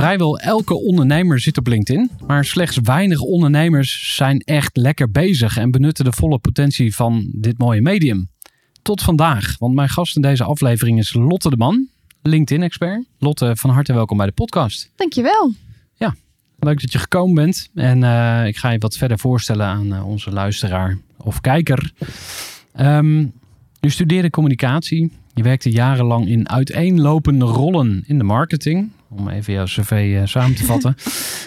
Vrijwel elke ondernemer zit op LinkedIn, maar slechts weinig ondernemers zijn echt lekker bezig en benutten de volle potentie van dit mooie medium. Tot vandaag, want mijn gast in deze aflevering is Lotte de Man, LinkedIn-expert. Lotte, van harte welkom bij de podcast. Dankjewel. Leuk dat je gekomen bent en eh, ik ga je wat verder voorstellen aan eh, onze luisteraar of kijker. Ehm, je studeerde communicatie. Je werkte jarenlang in uiteenlopende rollen in de marketing. Om even jouw cv eh, samen te vatten.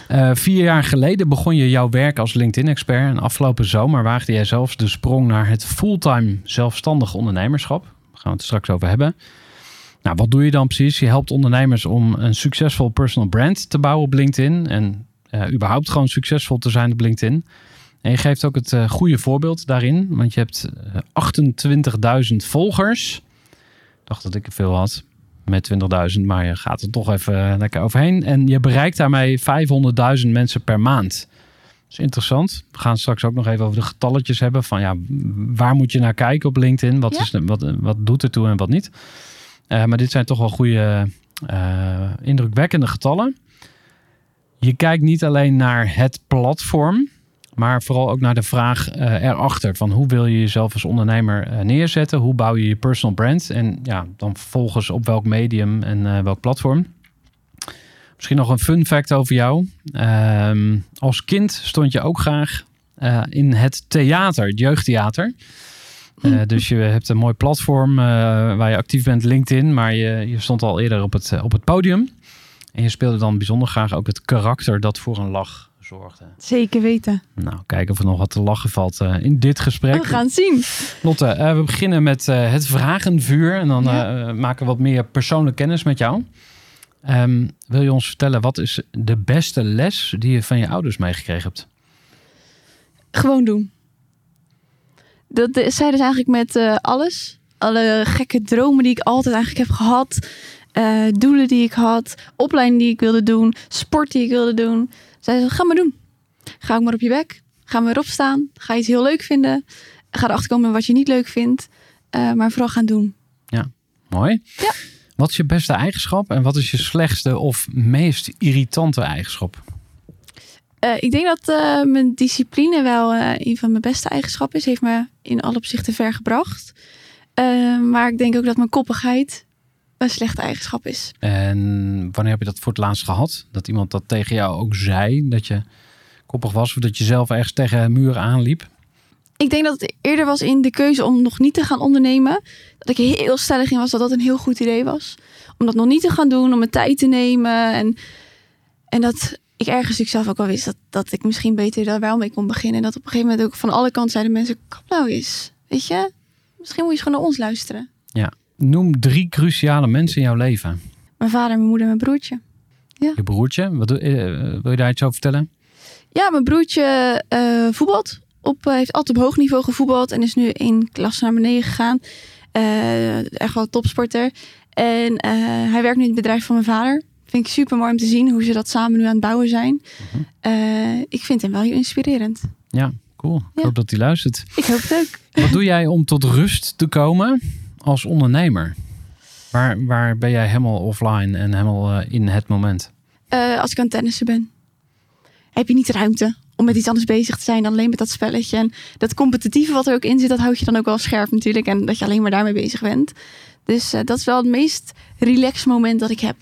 Eh, vier jaar geleden begon je jouw werk als LinkedIn-expert. En afgelopen zomer waagde jij zelfs de sprong naar het fulltime zelfstandig ondernemerschap. Daar gaan we het straks over hebben. Nou, wat doe je dan precies? Je helpt ondernemers om een succesvol personal brand te bouwen op LinkedIn. En eh, überhaupt gewoon succesvol te zijn op LinkedIn. En je geeft ook het goede voorbeeld daarin. Want je hebt eh, 28.000 volgers. Ik dacht dat ik er veel had met 20.000. Maar je gaat er toch even eh, lekker overheen. En je bereikt daarmee 500.000 mensen per maand. Dat is interessant. We gaan straks ook nog even over de getalletjes hebben. Van ja, waar moet je naar kijken op LinkedIn? Wat, Ja. is, wat, wat doet ertoe en wat niet? Eh, maar dit zijn toch wel goede, eh, indrukwekkende getallen. Je kijkt niet alleen naar het platform, maar vooral ook naar de vraag eh, erachter. Van hoe wil je jezelf als ondernemer eh, neerzetten? Hoe bouw je je personal brand? En ja, dan vervolgens op welk medium en eh, welk platform. Misschien nog een fun fact over jou. Ehm, als kind stond je ook graag in het theater, het jeugdtheater. Eh, dus je hebt een mooi platform waar je actief bent, LinkedIn. Maar je, je stond al eerder op het, op het podium. En je speelde dan bijzonder graag ook het karakter dat voor een lach zorgde. Zeker weten. Nou, kijken of er nog wat te lachen valt eh, in dit gesprek. We gaan het zien. Lotte, eh, we beginnen met eh, het vragenvuur. En dan Ja. maken we wat meer persoonlijke kennis met jou. Ehm, wil je ons vertellen, wat is de beste les die je van je ouders meegekregen hebt? Gewoon doen. Dat zeiden ze eigenlijk met alles. Alle gekke dromen die ik altijd eigenlijk heb gehad. eh, doelen die ik had. Opleiding die ik wilde doen. Sport die ik wilde doen. Zeiden ze, ga maar doen. Ga ook maar op je bek. Ga maar erop staan. Ga iets heel leuk vinden. Ga erachter komen wat je niet leuk vindt. Eh, maar vooral gaan doen. Mooi. Ja. Wat is je beste eigenschap en wat is je slechtste of meest irritante eigenschap? Eh, ik denk dat eh, mijn discipline wel eh, een van mijn beste eigenschappen is. Heeft me in alle opzichten ver gebracht. Maar ik denk ook dat mijn koppigheid een slechte eigenschap is. En wanneer heb je dat voor het laatst gehad? Dat iemand dat tegen jou ook zei, dat je koppig was of dat je zelf ergens tegen een muur aanliep? Ik denk dat het eerder was in de keuze om nog niet te gaan ondernemen. Dat ik heel stellig in was dat dat een heel goed idee was. Om dat nog niet te gaan doen, om mijn tijd te nemen. En, en dat ik ergens ik zelf ook wel wist dat, dat ik misschien beter daar wel mee kon beginnen. En dat op een gegeven moment ook van alle kanten zeiden mensen, kap nou eens. Weet je, misschien moet je eens gewoon naar ons luisteren. Noem drie cruciale mensen in jouw leven. Mijn vader, mijn moeder en mijn broertje. Je broertje, wat, eh, wil je daar iets over vertellen? Ja, mijn broertje eh voetbalt. Op, eh, heeft altijd op hoog niveau gevoetbald en is nu één klas naar beneden gegaan. Echt wel topsporter. En hij werkt nu in het bedrijf van mijn vader. Vind ik super mooi om te zien hoe ze dat samen nu aan het bouwen zijn. Mhm. Ik vind hem wel heel inspirerend. Ja, cool. Ik Ja. hoop dat hij luistert. Ik hoop het ook. Wat doe jij om tot rust te komen als ondernemer? Waar, waar ben jij helemaal offline en helemaal eh, in het moment? Eh, als ik aan het tennissen ben, heb je niet ruimte om met iets anders bezig te zijn dan alleen met dat spelletje. En dat competitieve wat er ook in zit, dat houd je dan ook wel scherp natuurlijk. En dat je alleen maar daarmee bezig bent. Dus eh, dat is wel het meest relaxed moment dat ik heb.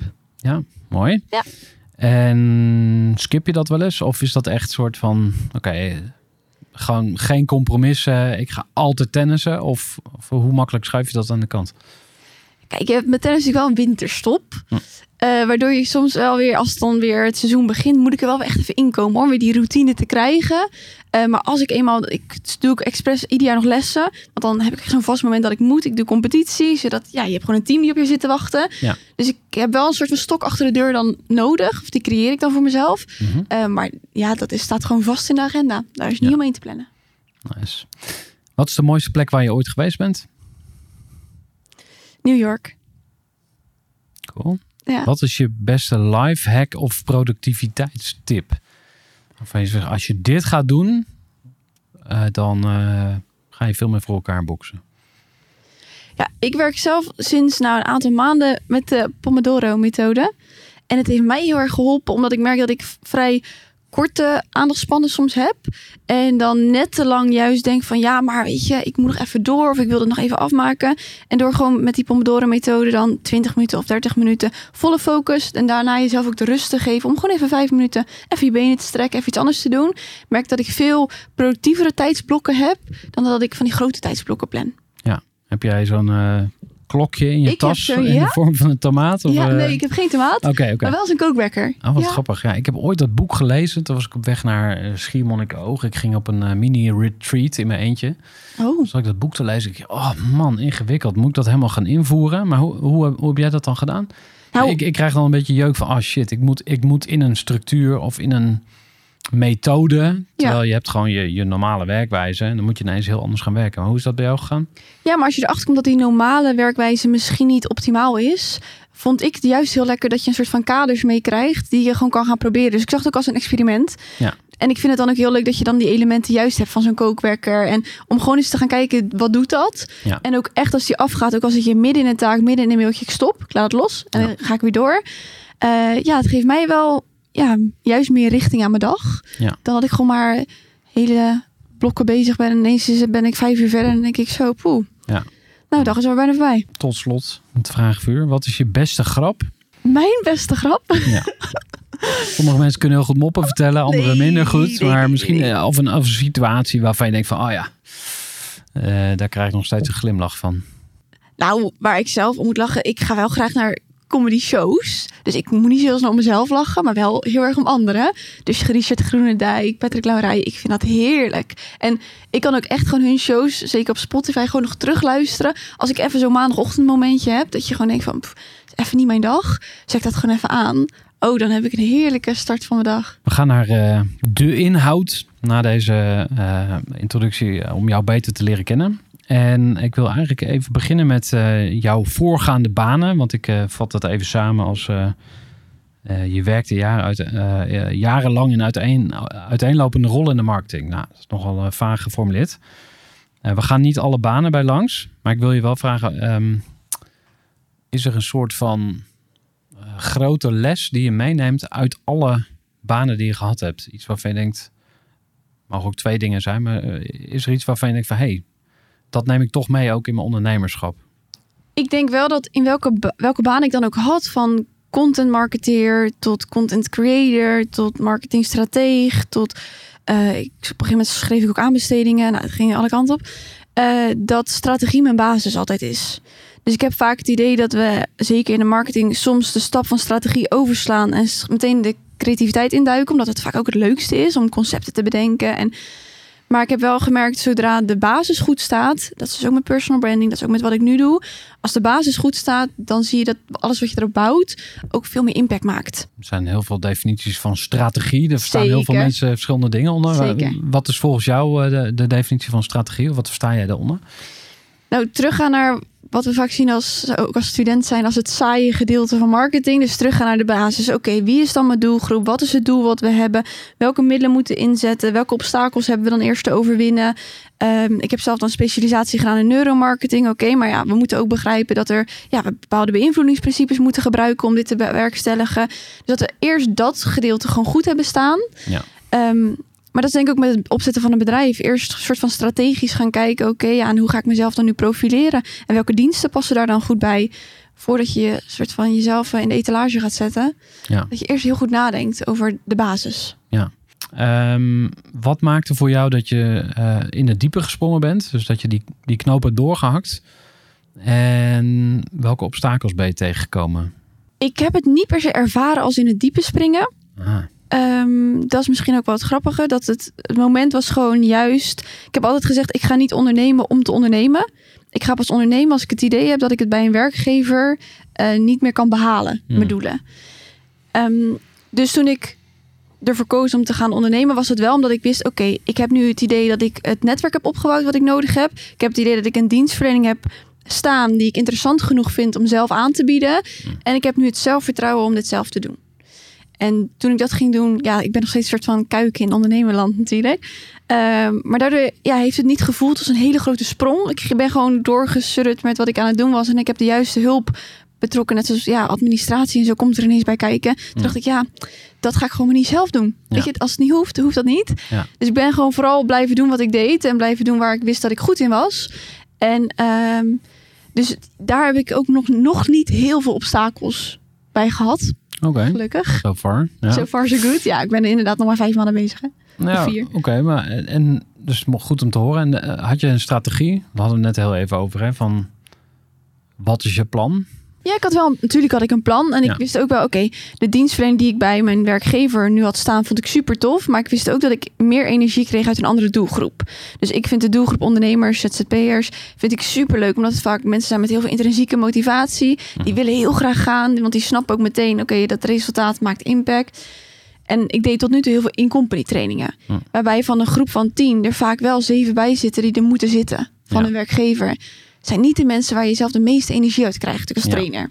Mooi. Ja. En skip je dat wel eens? Of is dat echt soort van, oké, gewoon geen compromissen. Ik ga altijd tennissen. Of, of hoe makkelijk schuif je dat aan de kant? Kijk, je hebt met tennis natuurlijk wel een winterstop. Hm. Eh, waardoor je soms wel weer, als het dan weer het seizoen begint, moet ik er wel echt even inkomen om weer die routine te krijgen. Eh, maar als ik eenmaal, ik doe ook expres ieder jaar nog lessen. Want dan heb ik zo'n vast moment dat ik moet. Ik doe competitie, zodat ja, je hebt gewoon een team die op je zit te wachten. Ja. Dus ik heb wel een soort van stok achter de deur dan nodig. Of die creëer ik dan voor mezelf. Mhm. Eh, maar ja, dat is, staat gewoon vast in de agenda. Daar is niet Ja. omheen te plannen. Nice. Wat is de mooiste plek waar je ooit geweest bent? New York. Cool. Ja. Wat is je beste life hack of productiviteitstip? Waarvan je zegt, als je dit gaat doen, eh, dan eh, ga je veel meer voor elkaar boksen. Ja, ik werk zelf sinds nou, een aantal maanden met de Pomodoro-methode. En het heeft mij heel erg geholpen, omdat ik merk dat ik vrij korte aandachtspannen soms heb. En dan net te lang juist denk van ja, maar weet je, ik moet nog even door of ik wil het nog even afmaken. En door gewoon met die Pomodoro-methode dan 20 minuten of 30 minuten volle focus. En daarna jezelf ook de rust te geven om gewoon even vijf minuten even je benen te strekken, even iets anders te doen. Merk dat ik veel productievere tijdsblokken heb dan dat ik van die grote tijdsblokken plan. Heb jij zo'n eh, klokje in je Ik heb tas in de vorm van een tomaat? Of, ja, eh, nee, ik heb geen tomaat. Oké. Maar wel eens een kookwekker. Oh, wat ja. grappig. Ja, ik heb ooit dat boek gelezen. Toen was ik op weg naar eh, Schiermonnikoog. Ik ging op een eh, mini-retreat in mijn eentje. Oh, Toen zat ik dat boek te lezen. Ik dacht, oh man, ingewikkeld. Moet ik dat helemaal gaan invoeren? Maar hoe, hoe, hoe heb jij dat dan gedaan? nou, ik, ik krijg dan een beetje jeuk van, oh shit, ik moet, ik moet in een structuur of in een methode. Terwijl je hebt gewoon je, je normale werkwijze. En dan moet je ineens heel anders gaan werken. Maar hoe is dat bij jou gegaan? ja, maar als je erachter komt dat die normale werkwijze misschien niet optimaal is, vond ik het juist heel lekker dat je een soort van kaders meekrijgt die je gewoon kan gaan proberen. Dus ik zag het ook als een experiment. Ja. En ik vind het dan ook heel leuk dat je dan die elementen juist hebt van zo'n kookwekker. En om gewoon eens te gaan kijken, wat doet dat? Ja. En ook echt als die afgaat, ook als zit je midden in een taak, midden in een mailtje, ik stop, ik laat het los en dan ga ik weer door. Eh, ja, het geeft mij wel ja, juist meer richting aan mijn dag. Ja. Dan dat ik gewoon maar hele blokken bezig ben en ineens is het- ben ik vijf uur verder en denk ik zo, poeh. Ja. Nou, dag is er bijna voorbij. Tot slot, het vraagvuur. Wat is je beste grap? Mijn beste grap. Ja. Sommige mensen kunnen heel goed moppen vertellen, anderen Nee, minder goed. nee, maar nee, misschien nee. eh, of een, of een situatie waarvan je denkt van, oh ja, eh, daar krijg ik nog steeds een glimlach van. Nou, waar ik zelf om moet lachen, ik ga wel graag naar comedy shows. Dus ik moet niet zo om mezelf lachen, maar wel heel erg om anderen. Dus Richard Groenendijk, Patrick Laurij, ik vind dat heerlijk. En ik kan ook echt gewoon hun shows, zeker op Spotify, gewoon nog terugluisteren. Als ik even zo'n maandagochtend momentje heb, dat je gewoon denkt van, even niet mijn dag. Ik dat gewoon even aan. Oh, dan heb ik een heerlijke start van mijn dag. We gaan naar eh, de inhoud na deze eh, introductie eh, om jou beter te leren kennen. En ik wil eigenlijk even beginnen met eh, jouw voorgaande banen. Want ik eh, vat dat even samen als eh, je werkte jaren uit, jarenlang in uiteen, uiteenlopende rollen in de marketing. Nou, dat is nogal vaag geformuleerd. We gaan niet alle banen bij langs. Maar ik wil je wel vragen, ehm, is er een soort van grote les die je meeneemt uit alle banen die je gehad hebt? Iets waarvan je denkt, mogen ook twee dingen zijn, maar is er iets waarvan je denkt van, hey, dat neem ik toch mee ook in mijn ondernemerschap? Ik denk wel dat in welke, welke baan ik dan ook had, van content marketeer tot content creator, tot marketingstrateeg, tot eh, ik, op een gegeven moment schreef ik ook aanbestedingen. Nou, het ging alle kanten op. eh, dat strategie mijn basis altijd is. Dus ik heb vaak het idee dat we, zeker in de marketing, soms de stap van strategie overslaan en meteen de creativiteit induiken, omdat het vaak ook het leukste is om concepten te bedenken. En, maar ik heb wel gemerkt, zodra de basis goed staat, dat is ook met personal branding, dat is ook met wat ik nu doe. Als de basis goed staat, dan zie je dat alles wat je erop bouwt ook veel meer impact maakt. Er zijn heel veel definities van strategie. Er staan heel veel mensen verschillende dingen onder. Zeker. Wat is volgens jou eh, de, de definitie van strategie? Of wat versta jij daaronder? Nou, teruggaan naar wat we vaak zien als, ook als student zijn als het saaie gedeelte van marketing. Dus teruggaan naar de basis. Oké, wie is dan mijn doelgroep? Wat is het doel wat we hebben? Welke middelen moeten inzetten? Welke obstakels hebben we dan eerst te overwinnen? Ehm, ik heb zelf dan specialisatie gedaan in neuromarketing. Oké, maar ja, we moeten ook begrijpen dat er ja, we bepaalde beïnvloedingsprincipes moeten gebruiken om dit te bewerkstelligen. Dus dat we eerst dat gedeelte gewoon goed hebben staan. Ja. Ehm, maar dat is denk ik ook met het opzetten van een bedrijf. Eerst een soort van strategisch gaan kijken. Oké, ja, en hoe ga ik mezelf dan nu profileren? En welke diensten passen daar dan goed bij? Voordat je een soort van jezelf in de etalage gaat zetten. Ja. Dat je eerst heel goed nadenkt over de basis. Ehm, wat maakte voor jou dat je eh, in het diepe gesprongen bent? Dus dat je die, die knoop hebt doorgehakt. En welke obstakels ben je tegengekomen? Ik heb het niet per se ervaren als in het diepe springen. Ah, Ehm, dat is misschien ook wel het grappige. Dat het, het moment was gewoon juist. Ik heb altijd gezegd: ik ga niet ondernemen om te ondernemen. Ik ga pas ondernemen als ik het idee heb dat ik het bij een werkgever eh, niet meer kan behalen, Hmm. mijn doelen. Ehm, dus toen ik ervoor koos om te gaan ondernemen, was het wel omdat ik wist: oké, ik heb nu het idee dat ik het netwerk heb opgebouwd wat ik nodig heb. Ik heb het idee dat ik een dienstverlening heb staan die ik interessant genoeg vind om zelf aan te bieden. En ik heb nu het zelfvertrouwen om dit zelf te doen. En toen ik dat ging doen, ja, ik ben nog steeds een soort van kuiken in ondernemerland natuurlijk. Ehm, maar daardoor ja, heeft het niet gevoeld als een hele grote sprong. Ik ben gewoon doorgesurrd met wat ik aan het doen was. En ik heb de juiste hulp betrokken. Net zoals ja, administratie en zo komt er ineens bij kijken. Toen Ja. dacht ik, ja, dat ga ik gewoon maar niet zelf doen. Weet je, als het niet hoeft, hoeft dat niet. Ja. Dus ik ben gewoon vooral blijven doen wat ik deed. En blijven doen waar ik wist dat ik goed in was. En ehm, dus daar heb ik ook nog, nog niet heel veel obstakels bij gehad. Oké, Gelukkig. so far. Ja. So far so good. Ja, ik ben er inderdaad nog maar vijf maanden bezig. Hè? Ja, vier. Oké, maar en- dus goed om te horen. En eh, had je een strategie? We hadden het net heel even over, hè? Van wat is je plan? Ja, ik had wel, natuurlijk had ik een plan. En ik Ja. wist ook wel, oké, de dienstverlening die ik bij mijn werkgever nu had staan, vond ik super tof. Maar ik wist ook dat ik meer energie kreeg uit een andere doelgroep. Dus ik vind de doelgroep ondernemers, ZZP'ers, vind ik super leuk. Omdat het vaak mensen zijn met heel veel intrinsieke motivatie. Die willen heel graag gaan, want die snappen ook meteen, oké, dat resultaat maakt impact. En ik deed tot nu toe heel veel in-company trainingen. Hm. Waarbij van een groep van tien er vaak wel zeven bij zitten die er moeten zitten. Van Ja. een werkgever. Zijn niet de mensen waar je zelf de meeste energie uit krijgt als Ja. trainer.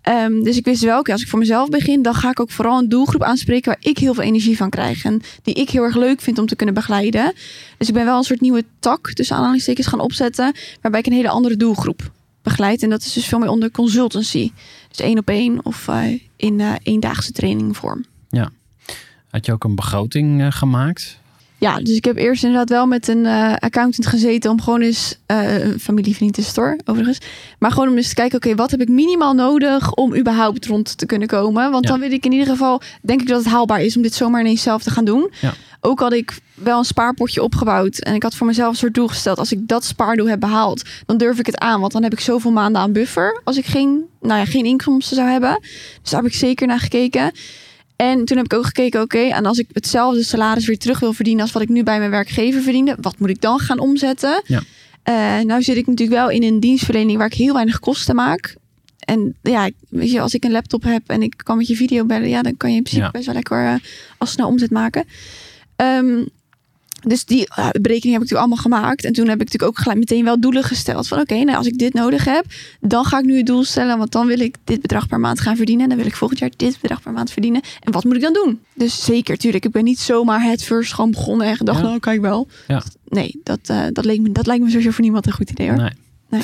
Ehm, dus ik wist wel, oké, als ik voor mezelf begin, dan ga ik ook vooral een doelgroep aanspreken waar ik heel veel energie van krijg. En die ik heel erg leuk vind om te kunnen begeleiden. Dus ik ben wel een soort nieuwe tak, tussen aanhalingstekens, gaan opzetten. Waarbij ik een hele andere doelgroep begeleid. En dat is dus veel meer onder consultancy. Dus één op één of eh, in eh eendaagse trainingvorm. Had je ook een begroting eh, gemaakt? Ja, dus ik heb eerst inderdaad wel met een eh, accountant gezeten om gewoon eens eh, een familievriend is overigens. Maar gewoon om eens te kijken, oké, wat heb ik minimaal nodig om überhaupt rond te kunnen komen? Want Ja. dan weet ik in ieder geval, denk ik dat het haalbaar is om dit zomaar ineens zelf te gaan doen. Ja. Ook had ik wel een spaarpotje opgebouwd en ik had voor mezelf een soort doel gesteld. Als ik dat spaardoel heb behaald, dan durf ik het aan. Want dan heb ik zoveel maanden aan buffer als ik geen, nou ja, geen inkomsten zou hebben. Dus daar heb ik zeker naar gekeken. En toen heb ik ook gekeken, oké, en als ik hetzelfde salaris weer terug wil verdienen als wat ik nu bij mijn werkgever verdiende, wat moet ik dan gaan omzetten? Ja. Eh, nou zit ik natuurlijk wel in een dienstverlening waar ik heel weinig kosten maak. En ja, weet je, als ik een laptop heb en ik kan met je video bellen, ja, dan kan je in principe Ja. best wel lekker eh, als snel omzet maken. Ehm, dus die eh, berekening heb ik natuurlijk allemaal gemaakt. En toen heb ik natuurlijk ook gelijk meteen wel doelen gesteld. Van oké, nou als ik dit nodig heb, dan ga ik nu het doel stellen. Want dan wil ik dit bedrag per maand gaan verdienen. En dan wil ik volgend jaar dit bedrag per maand verdienen. En wat moet ik dan doen? Dus zeker, tuurlijk. Ik ben niet zomaar het first gewoon begonnen en gedacht, Ja. nou kijk wel. Ja. Nee, dat, eh, dat, leek me, dat lijkt me sowieso voor niemand een goed idee hoor. Nee. Nee.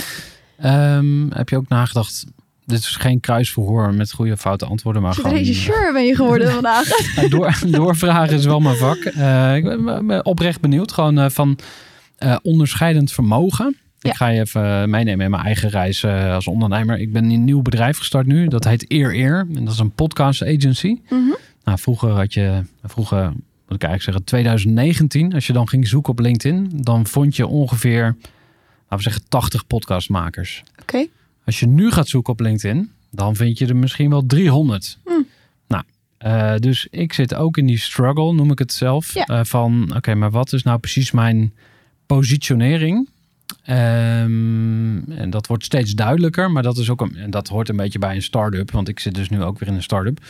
Ehm, heb je ook nagedacht, dit is geen kruisverhoor met goede of foute antwoorden, maar gewoon... regisseur ben je geworden vandaag. Door, doorvragen is wel mijn vak. Eh, ik ben, oprecht benieuwd. Gewoon eh, van eh, onderscheidend vermogen. Ja. Ik ga je even meenemen in mijn eigen reis als ondernemer. Ik ben een nieuw bedrijf gestart nu. Dat heet Eer Eer. En dat is een podcast agency. Mhm. Nou, vroeger had je, vroeger, moet ik eigenlijk zeggen, 2019. Als je dan ging zoeken op LinkedIn, dan vond je ongeveer, laten we zeggen, 80 podcastmakers. Oké. Als je nu gaat zoeken op LinkedIn, dan vind je er misschien wel 300. Hm. Nou, eh, dus ik zit ook in die struggle, noem ik het zelf. Ja. eh, van, oké, maar wat is nou precies mijn positionering? Ehm, en dat wordt steeds duidelijker, maar dat is ook een, en dat hoort een beetje bij een start-up, want ik zit dus nu ook weer in een start-up.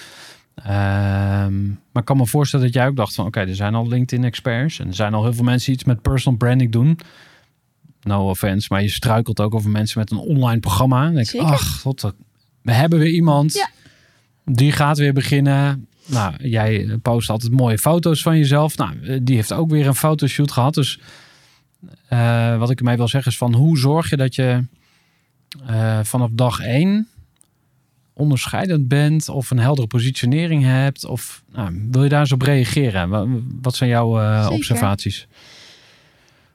Ehm, maar ik kan me voorstellen dat jij ook dacht van, oké, er zijn al LinkedIn-experts en er zijn al heel veel mensen die iets met personal branding doen. No offense, maar je struikelt ook over mensen met een online programma. Denk ik, Zeker. ach, god, we hebben weer iemand. Ja. Die gaat weer beginnen. Nou, jij post altijd mooie foto's van jezelf. Nou, eh, die heeft ook weer een fotoshoot gehad. Dus eh, wat ik ermee wil zeggen is van hoe zorg je dat je eh, vanaf dag één onderscheidend bent of een heldere positionering hebt? Of nou, wil je daar eens op reageren? Wa- Wat zijn jouw eh, observaties?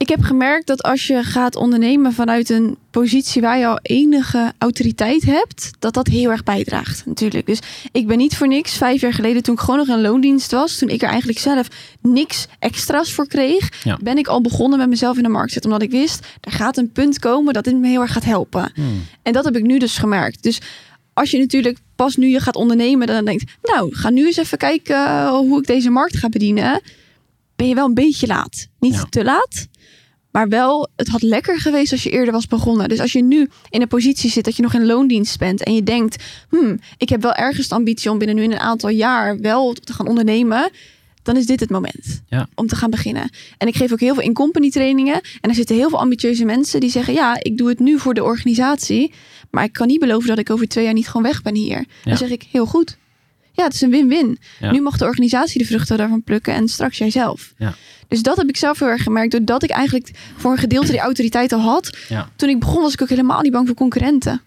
Ik heb gemerkt dat als je gaat ondernemen vanuit een positie waar je al enige autoriteit hebt, dat dat heel erg bijdraagt natuurlijk. Dus ik ben niet voor niks vijf jaar geleden toen ik gewoon nog in loondienst was, toen ik er eigenlijk zelf niks extra's voor kreeg, Ja. ben ik al begonnen met mezelf in de markt te zetten. Omdat ik wist, er gaat een punt komen dat dit me heel erg gaat helpen. Hmm. En dat heb ik nu dus gemerkt. Dus als je natuurlijk pas nu je gaat ondernemen, dan denkt, nou, ga nu eens even kijken eh, hoe ik deze markt ga bedienen. Ben je wel een beetje laat. Niet Ja. te laat, maar wel, het had lekker geweest als je eerder was begonnen. Dus als je nu in een positie zit dat je nog in loondienst bent en je denkt, hmm, ik heb wel ergens de ambitie om binnen nu in een aantal jaar wel te gaan ondernemen, dan is dit het moment Ja. om te gaan beginnen. En ik geef ook heel veel in-company trainingen. En er zitten heel veel ambitieuze mensen die zeggen, ja, ik doe het nu voor de organisatie, maar ik kan niet beloven dat ik over twee jaar niet gewoon weg ben hier. Ja. Dan zeg ik, heel goed. Ja, het is een win-win. Ja. Nu mag de organisatie de vruchten daarvan plukken en straks jijzelf. Ja. Dus dat heb ik zelf heel erg gemerkt. Doordat ik eigenlijk voor een gedeelte die autoriteit al had. Ja. Toen ik begon was ik ook helemaal niet bang voor concurrenten.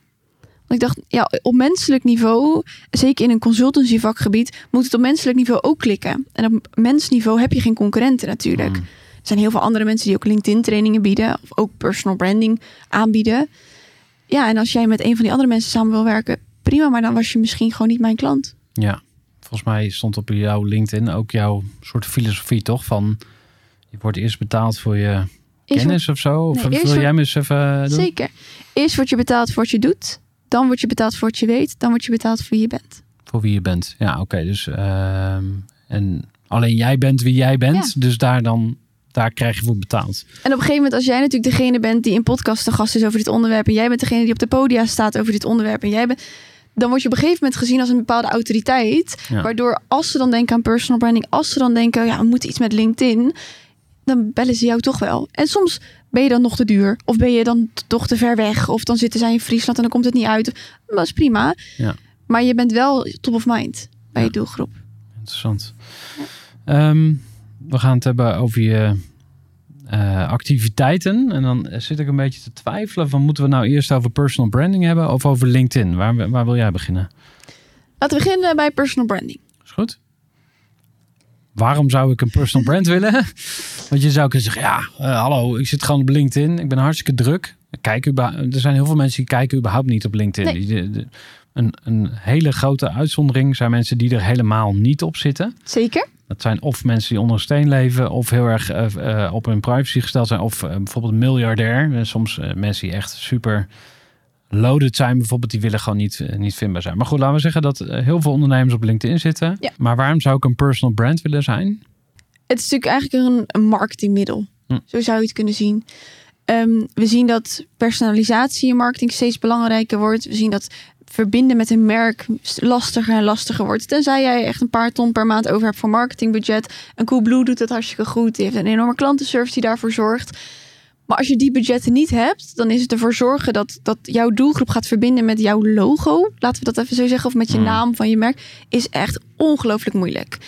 Want ik dacht, ja, op menselijk niveau, zeker in een consultancy vakgebied, moet het op menselijk niveau ook klikken. En op mensniveau heb je geen concurrenten natuurlijk. Hmm. Er zijn heel veel andere mensen die ook LinkedIn trainingen bieden. Of ook personal branding aanbieden. Ja, en als jij met een van die andere mensen samen wil werken, prima. Maar dan was je misschien gewoon niet mijn klant. Ja, volgens mij stond op jouw LinkedIn ook jouw soort filosofie, toch? Van je wordt eerst betaald voor je kennis of zo? Of Nee, wil jij me eens even doen? Zeker. Eerst word je betaald voor wat je doet. Dan word je betaald voor wat je weet. Dan word je betaald voor wie je bent. Voor wie je bent. Ja, oké. dus ehm, en alleen jij bent wie jij bent, dus daar dan daar krijg je voor betaald. En op een gegeven moment, als jij natuurlijk degene bent die in podcast de gast is over dit onderwerp. En jij bent degene die op de podia staat over dit onderwerp. En jij bent. Dan word je op een gegeven moment gezien als een bepaalde autoriteit. Ja. Waardoor als ze dan denken aan personal branding. Als ze dan denken, ja, we moeten iets met LinkedIn. Dan bellen ze jou toch wel. En soms ben je dan nog te duur. Of ben je dan toch te ver weg. Of dan zitten zij in Friesland en dan komt het niet uit. Dat is prima. Ja. Maar je bent wel top of mind bij Ja. je doelgroep. Interessant. Ehm, we gaan het hebben over je eh, activiteiten. En dan zit ik een beetje te twijfelen van moeten we nou eerst over personal branding hebben of over LinkedIn? Waar, waar wil jij beginnen? Laten we beginnen bij personal branding. Is goed? Waarom zou ik een personal brand willen? Want je zou kunnen zeggen, ja, eh, hallo, ik zit gewoon op LinkedIn. Ik ben hartstikke druk. Kijk, er zijn heel veel mensen die kijken überhaupt niet op LinkedIn. Nee. Die- de- de- een, een hele grote uitzondering zijn mensen die er helemaal niet op zitten. Zeker. Dat zijn of mensen die onder een steen leven, of heel erg eh, eh, op hun privacy gesteld zijn, of eh, bijvoorbeeld een miljardair. Soms mensen die echt super loaded zijn, bijvoorbeeld, die willen gewoon niet, niet vindbaar zijn. Maar goed, laten we zeggen dat heel veel ondernemers op LinkedIn zitten. Ja. Maar waarom zou ik een personal brand willen zijn? Het is natuurlijk eigenlijk een, een marketingmiddel. Hm. Zo zou je het kunnen zien. Ehm, we zien dat personalisatie in marketing steeds belangrijker wordt. We zien dat verbinden met een merk lastiger en lastiger wordt. Tenzij jij echt een paar ton per maand over hebt voor marketingbudget. Een Coolblue doet dat hartstikke goed. Die heeft een enorme klantenservice die daarvoor zorgt. Maar als je die budgetten niet hebt, dan is het ervoor zorgen dat, dat jouw doelgroep gaat verbinden met jouw logo. Laten we dat even zo zeggen. Of met je Hmm. naam van je merk. Is echt ongelooflijk moeilijk.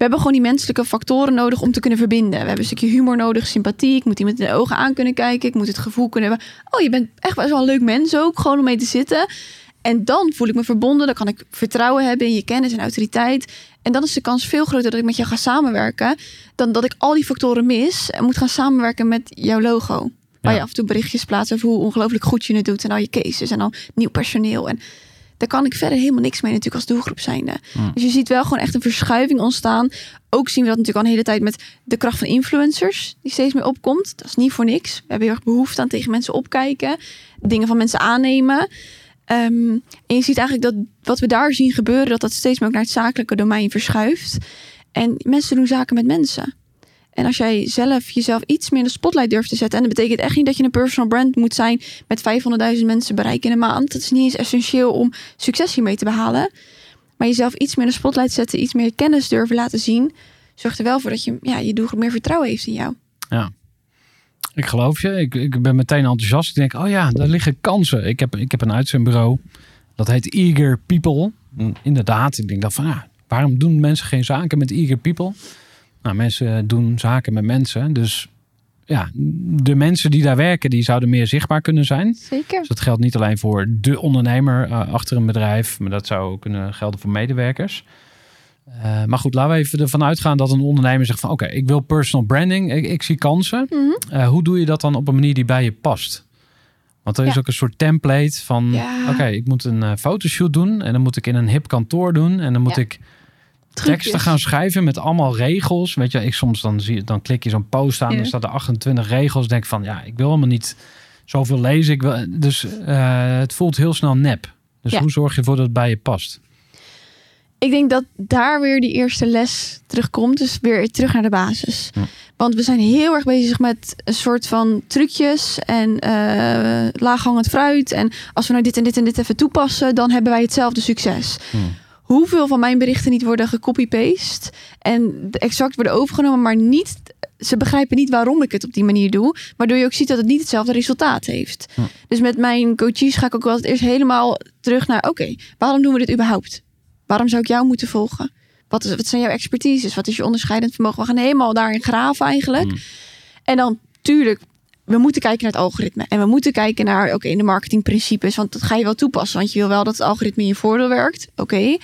We hebben gewoon die menselijke factoren nodig om te kunnen verbinden. We hebben een stukje humor nodig, sympathie. Ik moet iemand in de ogen aan kunnen kijken. Ik moet het gevoel kunnen hebben. Oh, je bent echt best wel een leuk mens ook. Gewoon om mee te zitten. En dan voel ik me verbonden. Dan kan ik vertrouwen hebben in je kennis en autoriteit. En dan is de kans veel groter dat ik met jou ga samenwerken. Dan dat ik al die factoren mis en moet gaan samenwerken met jouw logo. Waar je af en toe berichtjes plaatst over hoe ongelooflijk goed je het doet. En al je cases en al nieuw personeel. En daar kan ik verder helemaal niks mee natuurlijk als doelgroep zijnde. Dus je ziet wel gewoon echt een verschuiving ontstaan. Ook zien we dat natuurlijk al een hele tijd met de kracht van influencers. Die steeds meer opkomt. Dat is niet voor niks. We hebben heel erg behoefte aan tegen mensen opkijken. Dingen van mensen aannemen. Ehm, en je ziet eigenlijk dat wat we daar zien gebeuren, dat dat steeds meer ook naar het zakelijke domein verschuift. En mensen doen zaken met mensen. En als jij zelf jezelf iets meer in de spotlight durft te zetten. En dat betekent echt niet dat je een personal brand moet zijn met 500.000 mensen bereiken in een maand. Dat is niet eens essentieel om succes hiermee te behalen. Maar jezelf iets meer in de spotlight zetten, iets meer kennis durven laten zien. Zorgt er wel voor dat je, ja, je doelgroep meer vertrouwen heeft in jou. Ik geloof je. Ik, ik ben meteen enthousiast. Ik denk, oh ja, daar liggen kansen. Ik heb, ik heb een uitzendbureau. Dat heet Eager People. Hm. Inderdaad. Ik denk dan van, ja, waarom doen mensen geen zaken met Eager People? Nou, mensen doen zaken met mensen. Dus ja, de mensen die daar werken, die zouden meer zichtbaar kunnen zijn. Zeker. Dus dat geldt niet alleen voor de ondernemer eh, achter een bedrijf, maar dat zou ook kunnen gelden voor medewerkers. Eh, maar goed, laten we even ervan uitgaan dat een ondernemer zegt van oké, ik wil personal branding, ik, ik zie kansen. Mhm. Eh, hoe doe je dat dan op een manier die bij je past? Want er is ook een soort template van Ja. oké, ik moet een eh, fotoshoot doen en dan moet ik in een hip kantoor doen en dan moet Ja. ik teksten gaan schrijven met allemaal regels. Weet je, ik soms dan zie dan klik je zo'n post aan, Ja. dan staat er 28 regels. Denk van ja, ik wil helemaal niet zoveel lezen. Ik wil, dus het voelt heel snel nep. Dus hoe zorg je ervoor dat het bij je past? Ik denk dat daar weer die eerste les terugkomt. Dus weer terug naar de basis. Ja. Want we zijn heel erg bezig met een soort van trucjes en eh laaghangend fruit. En als we nou dit en dit en dit even toepassen, dan hebben wij hetzelfde succes. Hoeveel van mijn berichten niet worden gecopy-paste en exact worden overgenomen, maar niet. Ze begrijpen niet waarom ik het op die manier doe. Waardoor je ook ziet dat het niet hetzelfde resultaat heeft. Ja. Dus met mijn coaches ga ik ook wel eerst helemaal terug naar: oké, waarom doen we dit überhaupt? Waarom zou ik jou moeten volgen? Wat, is, wat zijn jouw expertises? Wat is je onderscheidend vermogen? We gaan helemaal daarin graven eigenlijk. Mm. En dan, tuurlijk, we moeten kijken naar het algoritme. En we moeten kijken naar, oké, de marketingprincipes. Want dat ga je wel toepassen. Want je wil wel dat het algoritme in je voordeel werkt. Oké.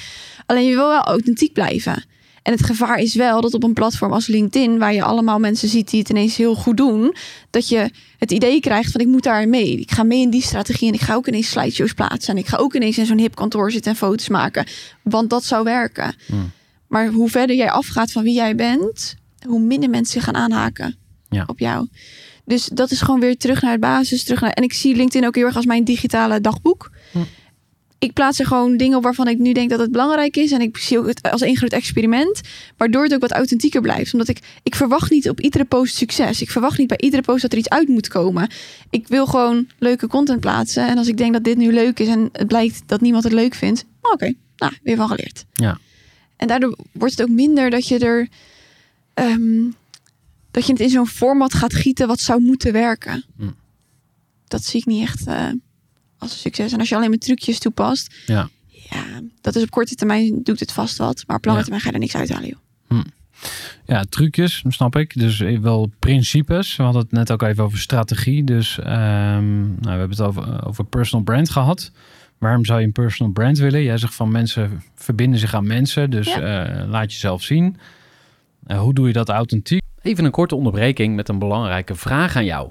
Alleen je wil wel authentiek blijven. En het gevaar is wel dat op een platform als LinkedIn, waar je allemaal mensen ziet die het ineens heel goed doen, dat je het idee krijgt van ik moet daar mee. Ik ga mee in die strategie en ik ga ook ineens slideshows plaatsen. En ik ga ook ineens in zo'n hip kantoor zitten en foto's maken. Want dat zou werken. Hmm. Maar hoe verder jij afgaat van wie jij bent, hoe minder mensen gaan aanhaken Ja. op jou. Dus dat is gewoon weer terug naar de basis. Terug naar, en ik zie LinkedIn ook heel erg als mijn digitale dagboek. Hm. Ik plaats er gewoon dingen op waarvan ik nu denk dat het belangrijk is. En ik zie ook het als een groot experiment. Waardoor het ook wat authentieker blijft. Omdat ik, ik verwacht niet op iedere post succes. Ik verwacht niet bij iedere post dat er iets uit moet komen. Ik wil gewoon leuke content plaatsen. En als ik denk dat dit nu leuk is en het blijkt dat niemand het leuk vindt. Oké, nou, weer van geleerd. Ja. En daardoor wordt het ook minder dat je er... ehm, dat je het in zo'n format gaat gieten wat zou moeten werken. Hm. Dat zie ik niet echt eh, als een succes. En als je alleen maar trucjes toepast, Ja. ja, dat is op korte termijn doet het vast wat. Maar op lange Ja. termijn ga je er niks uithalen, joh. Ja, trucjes, snap ik. Dus wel principes. We hadden het net ook even over strategie. Dus ehm, nou, we hebben het over, over personal brand gehad. Waarom zou je een personal brand willen? Jij zegt van mensen verbinden zich aan mensen. Dus eh, laat jezelf zien. Eh, hoe doe je dat authentiek? Even een korte onderbreking met een belangrijke vraag aan jou.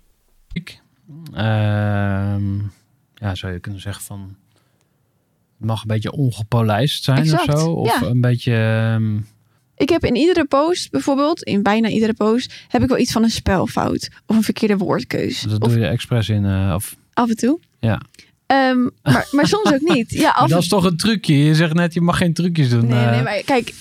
Ehm, ja, zou je kunnen zeggen van... Het mag een beetje ongepolijst zijn of zo. Of ja. een beetje... ehm, Ik heb in iedere post, bijvoorbeeld, in bijna iedere post, heb ik wel iets van een spelfout of een verkeerde woordkeus. dat of doe je expres in... eh, of, af en toe. ja. Ehm, maar, maar soms ook niet. Ja, af dat is toch een trucje? Je zegt net, je mag geen trucjes doen. Nee, eh. nee, maar kijk,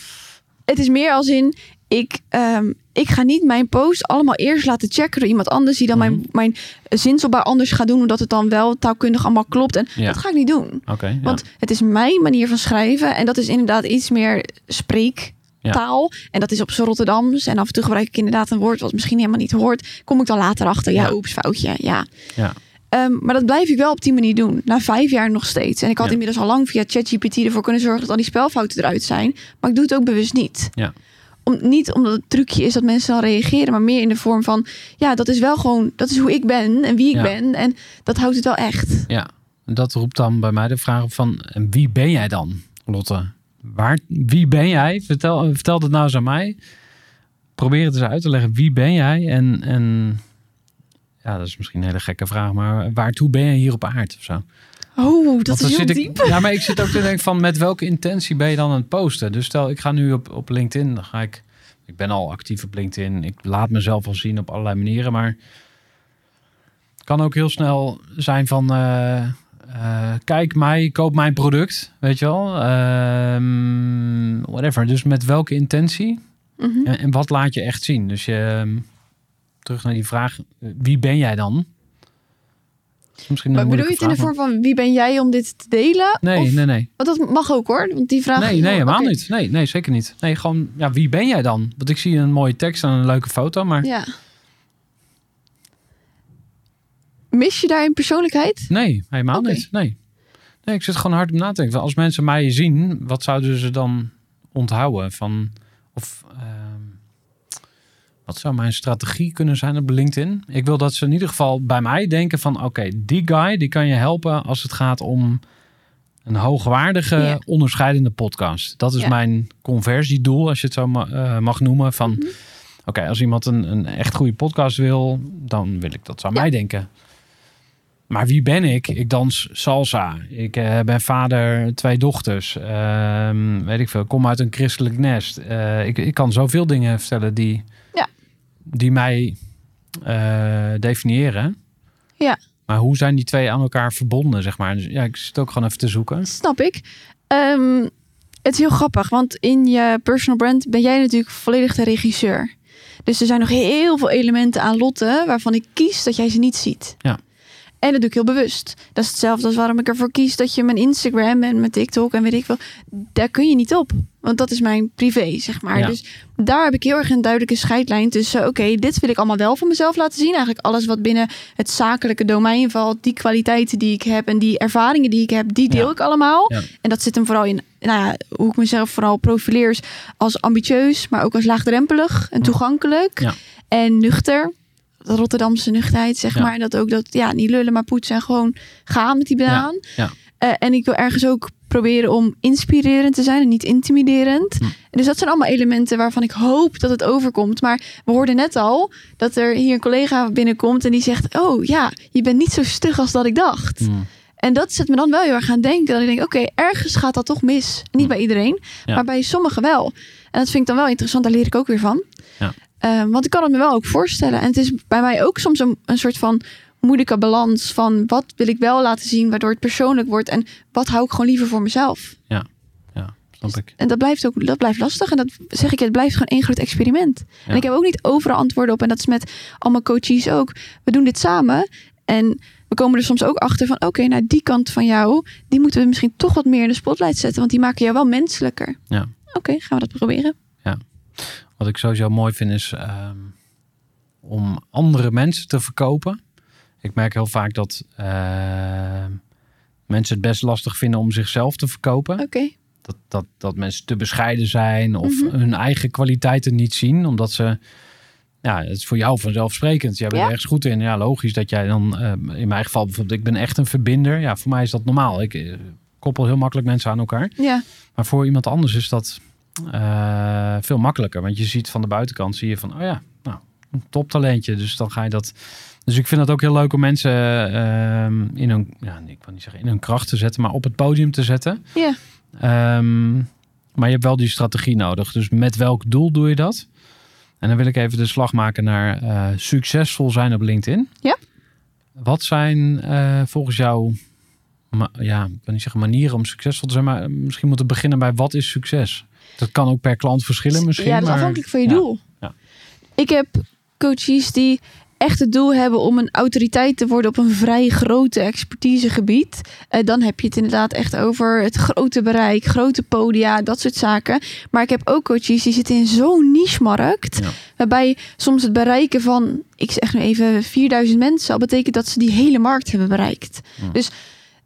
het is meer als in, ik, ehm, ik ga niet mijn post allemaal eerst laten checken door iemand anders die dan Mhm. mijn, mijn zinselbaar anders gaat doen, omdat het dan wel taalkundig allemaal klopt. En Ja. dat ga ik niet doen. Ja. Want het is mijn manier van schrijven en dat is inderdaad iets meer spreektaal. En dat is op z'n Rotterdams. En af en toe gebruik ik inderdaad een woord wat misschien helemaal niet hoort. Kom ik dan later achter. Ja, Ja. oeps, foutje. Ja. Ja. Ehm, maar dat blijf ik wel op die manier doen. Na vijf jaar nog steeds. En ik had inmiddels al lang via ChatGPT ervoor kunnen zorgen dat al die spelfouten eruit zijn. Maar ik doe het ook bewust niet. Ja. Om, niet omdat het trucje is dat mensen dan reageren, maar meer in de vorm van: ja, dat is wel gewoon, dat is hoe ik ben en wie ik Ja. ben. En dat houdt het wel echt. Ja, dat roept dan bij mij de vraag op van en wie ben jij dan, Lotte? Waar, wie ben jij? Vertel, vertel het nou eens aan mij. Probeer het eens uit te leggen. Wie ben jij? En, en ja, dat is misschien een hele gekke vraag, maar waartoe ben je hier op aarde of zo? Oh, dat is heel zit diep. Ik, ja, maar ik zit ook te denken van met welke intentie ben je dan aan het posten? Dus stel, ik ga nu op, op LinkedIn, dan ga ik, ik ben al actief op LinkedIn, ik laat mezelf al zien op allerlei manieren, maar het kan ook heel snel zijn van, eh, eh, kijk mij, koop mijn product, weet je wel, Ehm, whatever. Dus met welke intentie Mhm. en, en wat laat je echt zien? Dus je, ehm, terug naar die vraag, wie ben jij dan? Misschien Maar bedoel je het in de vorm van wie ben jij om dit te delen? Nee, Of- nee, nee. Want dat mag ook hoor. Want die vraag. Nee, nee, helemaal niet. Nee, nee, zeker niet. Nee, gewoon, ja, wie ben jij dan? Want ik zie een mooie tekst en een leuke foto, maar Ja. Mis je daar een persoonlijkheid? nee, helemaal niet. Nee. nee, ik zit gewoon hard om na te denken. Als mensen mij zien, wat zouden ze dan onthouden van, of ehm, wat zou mijn strategie kunnen zijn op LinkedIn? Ik wil dat ze in ieder geval bij mij denken van, oké, die guy, die kan je helpen als het gaat om een hoogwaardige, onderscheidende podcast. Dat is mijn conversiedoel, als je het zo eh, mag noemen. Van, Mhm. oké, als iemand een, een echt goede podcast wil, dan wil ik dat ze aan mij denken. Maar wie ben ik? Ik dans salsa. Ik eh, ben vader, twee dochters. Ehm, weet ik veel. Ik kom uit een christelijk nest. Eh, ik, ik kan zoveel dingen vertellen die. Die mij eh, definiëren. Ja. Maar hoe zijn die twee aan elkaar verbonden, zeg maar? Dus ja, ik zit ook gewoon even te zoeken. Snap ik. Ehm, het is heel grappig, want in je personal brand ben jij natuurlijk volledig de regisseur. Dus er zijn nog heel veel elementen aan Lotte waarvan ik kies dat jij ze niet ziet. Ja. En dat doe ik heel bewust. Dat is hetzelfde als waarom ik ervoor kies dat je mijn Instagram en mijn TikTok en weet ik veel, daar kun je niet op. Want dat is mijn privé, zeg maar. Ja. Dus daar heb ik heel erg een duidelijke scheidlijn tussen. Oké, dit wil ik allemaal wel van mezelf laten zien. Eigenlijk alles wat binnen het zakelijke domein valt. Die kwaliteiten die ik heb en die ervaringen die ik heb, die deel Ja. ik allemaal. Ja. En dat zit hem vooral in, nou ja, hoe ik mezelf vooral profileer als ambitieus, maar ook als laagdrempelig en toegankelijk. En nuchter. De Rotterdamse nuchterheid, zeg Ja. maar. Dat ook dat, ja, niet lullen, maar poetsen en gewoon gaan met die banaan. ja. Eh, en ik wil ergens ook proberen om inspirerend te zijn en niet intimiderend. Hm. Dus dat zijn allemaal elementen waarvan ik hoop dat het overkomt. Maar we hoorden net al dat er hier een collega binnenkomt en die zegt: Oh ja, je bent niet zo stug als dat ik dacht. Hmm. En dat zet me dan wel heel erg aan denken. Dat ik denk, oké, ergens gaat dat toch mis. Niet Hm. bij iedereen, Ja. maar bij sommigen wel. En dat vind ik dan wel interessant. Daar leer ik ook weer van. Ja. Eh, want ik kan het me wel ook voorstellen. En het is bij mij ook soms een, een soort van moeilijke balans van wat wil ik wel laten zien, waardoor het persoonlijk wordt. En wat hou ik gewoon liever voor mezelf. Ja, snap ik. En dat blijft ook dat blijft lastig. En dat zeg ik, het blijft gewoon één groot experiment. En Ja. ik heb ook niet overal antwoorden op. En dat is met allemaal coaches ook. We doen dit samen. En we komen er soms ook achter van... oké, nou die kant van jou... die moeten we misschien toch wat meer in de spotlight zetten. Want die maken jou wel menselijker. Ja. Oké, gaan we dat proberen. Wat ik sowieso mooi vind is ehm, om andere mensen te verkopen. Ik merk heel vaak dat ehm, mensen het best lastig vinden om zichzelf te verkopen. Oké. Dat, dat, dat mensen te bescheiden zijn of Mhm. hun eigen kwaliteiten niet zien. Omdat ze, ja, het is voor jou vanzelfsprekend. Jij bent Ja. er ergens goed in. Ja, logisch dat jij dan, eh, in mijn geval bijvoorbeeld, ik ben echt een verbinder. Ja, voor mij is dat normaal. Ik eh, koppel heel makkelijk mensen aan elkaar. Ja. Maar voor iemand anders is dat eh, veel makkelijker. Want je ziet van de buitenkant, zie je van, oh ja, nou, een toptalentje. Dus dan ga je dat... Dus ik vind het ook heel leuk om mensen ehm, in hun, ja, ik niet zeggen in hun kracht te zetten, maar op het podium te zetten. Ja. Ehm, maar je hebt wel die strategie nodig. Dus met welk doel doe je dat? En dan wil ik even de slag maken naar eh, succesvol zijn op LinkedIn. Ja. Wat zijn eh, volgens jou, ja, ik wil niet zeggen manieren om succesvol te zijn, maar misschien moeten we beginnen bij wat is succes? Dat kan ook per klant verschillen misschien. ja, dat is maar- afhankelijk van je doel. ja. Ik heb coaches die echt het doel hebben om een autoriteit te worden op een vrij grote expertisegebied. Eh, dan heb je het inderdaad echt over het grote bereik, grote podia, dat soort zaken. Maar ik heb ook coaches die zitten in zo'n niche-markt. Ja. Waarbij soms het bereiken van, ik zeg nu even 4000 mensen, al betekent dat ze die hele markt hebben bereikt. Ja. Dus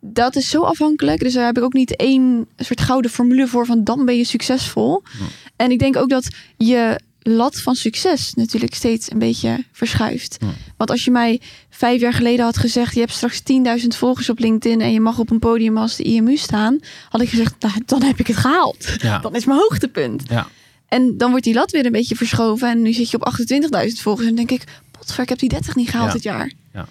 dat is zo afhankelijk. Dus daar heb ik ook niet één soort gouden formule voor van dan ben je succesvol. Ja. En ik denk ook dat je lat van succes natuurlijk steeds een beetje verschuift. Ja. Want als je mij vijf jaar geleden had gezegd... je hebt straks 10.000 volgers op LinkedIn... en je mag op een podium als de IMU staan... had ik gezegd, nou, dan heb ik het gehaald. Ja. Dat is mijn hoogtepunt. Ja. En dan wordt die lat weer een beetje verschoven... en nu zit je op 28.000 volgers... en dan denk ik, potver, ik heb die 30 niet gehaald dit jaar. Ja.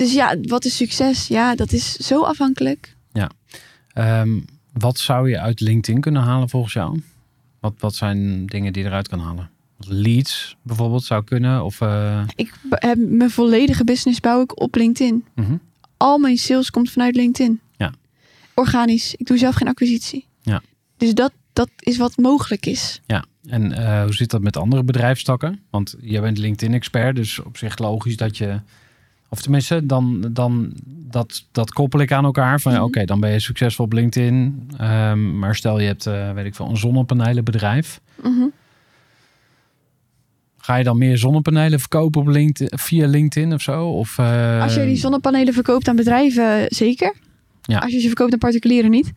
Dus ja, wat is succes? Ja, dat is zo afhankelijk. Ehm, wat zou je uit LinkedIn kunnen halen volgens jou? Wat, wat zijn dingen die je eruit kan halen? Leads bijvoorbeeld zou kunnen? Of, eh, Ik heb mijn volledige business bouw ik op LinkedIn. mhm. Al mijn sales komt vanuit LinkedIn. Ja. Organisch. Ik doe zelf geen acquisitie. Ja. Dus dat, dat is wat mogelijk is. Ja, en eh, hoe zit dat met andere bedrijfstakken? Want jij bent LinkedIn-expert, dus op zich logisch dat je... Of tenminste, dan, dan dat, dat koppel ik aan elkaar. Van Mhm. oké, dan ben je succesvol op LinkedIn. Ehm, maar stel je hebt, eh, weet ik veel, een zonnepanelenbedrijf. Mhm. Ga je dan meer zonnepanelen verkopen op LinkedIn, via LinkedIn of zo? Of, eh, Als je die zonnepanelen verkoopt aan bedrijven, zeker. Ja. Als je ze verkoopt aan particulieren, niet.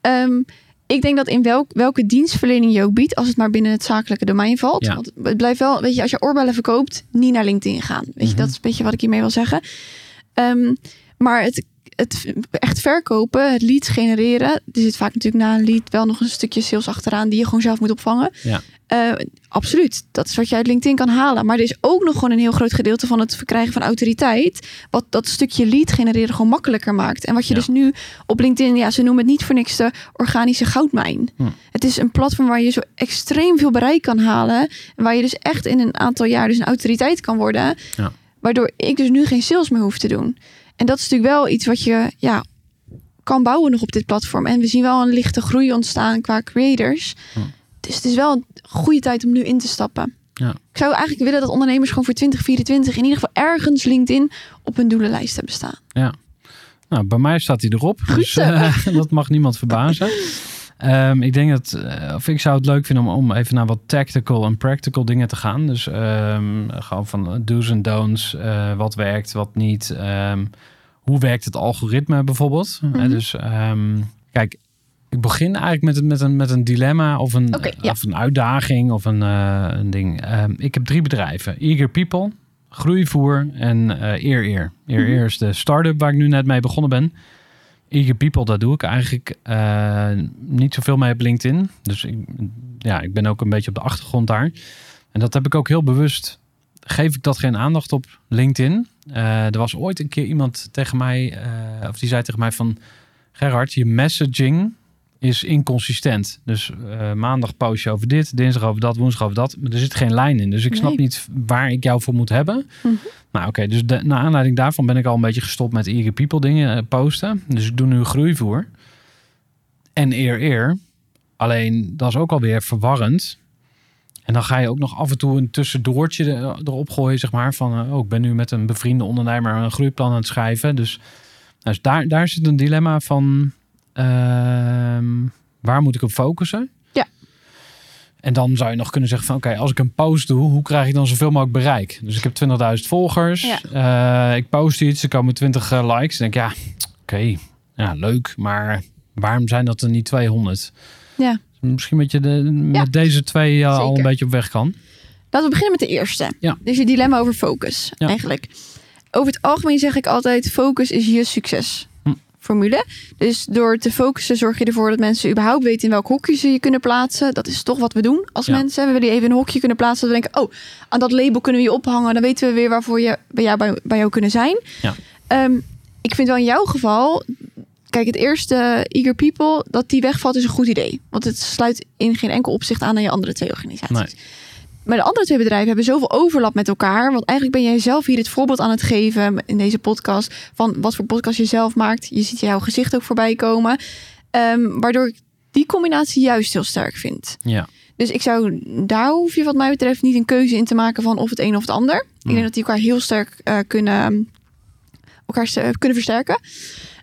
Ehm, ik denk dat in welk, welke dienstverlening je ook biedt, als het maar binnen het zakelijke domein valt. Ja. Want het blijft wel, weet je, als je oorbellen verkoopt, niet naar LinkedIn gaan. Weet je, Mhm. dat is een beetje wat ik hiermee wil zeggen. Ehm, maar het, het echt verkopen, het leads genereren, er zit vaak natuurlijk na een lead wel nog een stukje sales achteraan die je gewoon zelf moet opvangen. Ja. Eh, absoluut, dat is wat je uit LinkedIn kan halen. Maar er is ook nog gewoon een heel groot gedeelte van het verkrijgen van autoriteit. Wat dat stukje lead genereren gewoon makkelijker maakt. En wat je Ja. dus nu op LinkedIn, ja, ze noemen het niet voor niks de organische goudmijn. Hm. Het is een platform waar je zo extreem veel bereik kan halen. En waar je dus echt in een aantal jaar dus een autoriteit kan worden. Ja. Waardoor ik dus nu geen sales meer hoef te doen. En dat is natuurlijk wel iets wat je ja, kan bouwen nog op dit platform. En we zien wel een lichte groei ontstaan qua creators. Hm. Dus het is wel een goede tijd om nu in te stappen. Ja. Ik zou eigenlijk willen dat ondernemers gewoon voor 2024 in ieder geval ergens LinkedIn op hun doelenlijst hebben staan. Nou, bij mij staat hij erop. Goed dus zo. eh, dat mag niemand verbazen. Ehm, ik denk dat, eh, of ik zou het leuk vinden om, om even naar wat tactical en practical dingen te gaan. Dus ehm, gewoon van do's en don'ts. eh, wat werkt, wat niet. Ehm, hoe werkt het algoritme bijvoorbeeld? Eh, Mhm. dus kijk, ik begin eigenlijk met, een- met, een, met een dilemma of een, ja. of een uitdaging of een, eh, een ding. Ik heb drie bedrijven. Eager People, Groeivoer en eh Eer Eer. Eer Mhm. Eer is de start-up waar ik nu net mee begonnen ben. Eager People, daar doe ik eigenlijk eh, niet zoveel mee op LinkedIn. Dus ik, ja, ik ben ook een beetje op de achtergrond daar. En dat heb ik ook heel bewust. Geef ik dat geen aandacht op LinkedIn? Eh, er was ooit een keer iemand tegen mij, eh, of die zei tegen mij van... Gerard, je messaging is inconsistent. Dus eh, maandag post je over dit, dinsdag over dat, woensdag over dat. Maar er zit geen lijn in. Dus ik snap Nee. niet waar ik jou voor moet hebben. Mhm. Nou oké, dus de, naar aanleiding daarvan ben ik al een beetje gestopt met Eager People dingen eh, posten. Dus ik doe nu groeivoer. En eer eer. Alleen dat is ook alweer verwarrend. En dan ga je ook nog af en toe een tussendoortje er- erop gooien, zeg maar. Van, eh, oh, ik ben nu met een bevriende ondernemer een groeiplan aan het schrijven. Dus, dus daar, daar zit een dilemma van, ehm, waar moet ik op focussen? Ja. En dan zou je nog kunnen zeggen van, oké, als ik een post doe, hoe krijg ik dan zoveel mogelijk bereik? Dus ik heb 20.000 volgers. Ja. Eh, ik post iets, er komen 20 eh, likes. Dan denk ik, ja, oké, ja, leuk. Maar waarom zijn dat er niet 200? Ja. Misschien dat je de, met Ja. deze twee eh, al een beetje op weg kan. Laten we beginnen met de eerste. Ja. Dus je dilemma over focus, Ja. eigenlijk. Over het algemeen zeg ik altijd, focus is je succes. Formule. Dus door te focussen zorg je ervoor dat mensen überhaupt weten in welk hokje ze je kunnen plaatsen. Dat is toch wat we doen als Ja. mensen. We willen je even een hokje kunnen plaatsen. Dat we denken, oh, aan dat label kunnen we je ophangen. Dan weten we weer waarvoor je bij jou, bij, bij jou kunnen zijn. Ja. Ehm, ik vind wel in jouw geval, kijk, het eerste Eager People, dat die wegvalt is een goed idee. Want het sluit in geen enkel opzicht aan aan je andere twee organisaties. Nee. Maar de andere twee bedrijven hebben zoveel overlap met elkaar. Want eigenlijk ben jij zelf hier het voorbeeld aan het geven in deze podcast. Van wat voor podcast je zelf maakt. Je ziet jouw gezicht ook voorbij komen. Ehm, waardoor ik die combinatie juist heel sterk vind. Ja. Dus ik zou daar hoef je wat mij betreft niet een keuze in te maken van of het een of het ander. Ik denk dat die elkaar heel sterk eh, kunnen, elkaar st- kunnen versterken.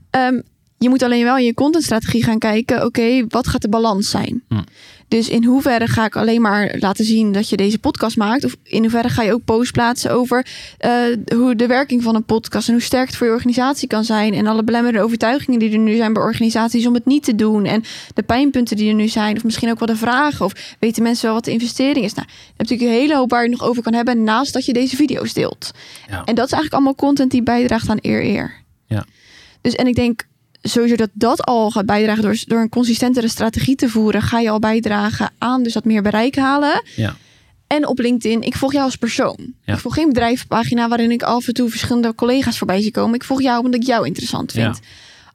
Ehm, je moet alleen wel in je contentstrategie gaan kijken, oké, wat gaat de balans zijn? Hmm. Dus in hoeverre ga ik alleen maar laten zien dat je deze podcast maakt? Of in hoeverre ga je ook posts plaatsen over eh, hoe de werking van een podcast en hoe sterk het voor je organisatie kan zijn? En alle belemmerende overtuigingen die er nu zijn bij organisaties om het niet te doen. En de pijnpunten die er nu zijn. Of misschien ook wel de vragen. Of weten mensen wel wat de investering is? Nou, je hebt natuurlijk een hele hoop waar je nog over kan hebben naast dat je deze video's deelt. Ja. En dat is eigenlijk allemaal content die bijdraagt aan eer eer. Ja. Dus en ik denk sowieso dat dat al gaat bijdragen door, door een consistentere strategie te voeren, ga je al bijdragen aan dus dat meer bereik halen. Ja. En op LinkedIn, ik volg jou als persoon. Ja. Ik volg geen bedrijfspagina waarin ik af en toe verschillende collega's voorbij zie komen. Ik volg jou omdat ik jou interessant vind.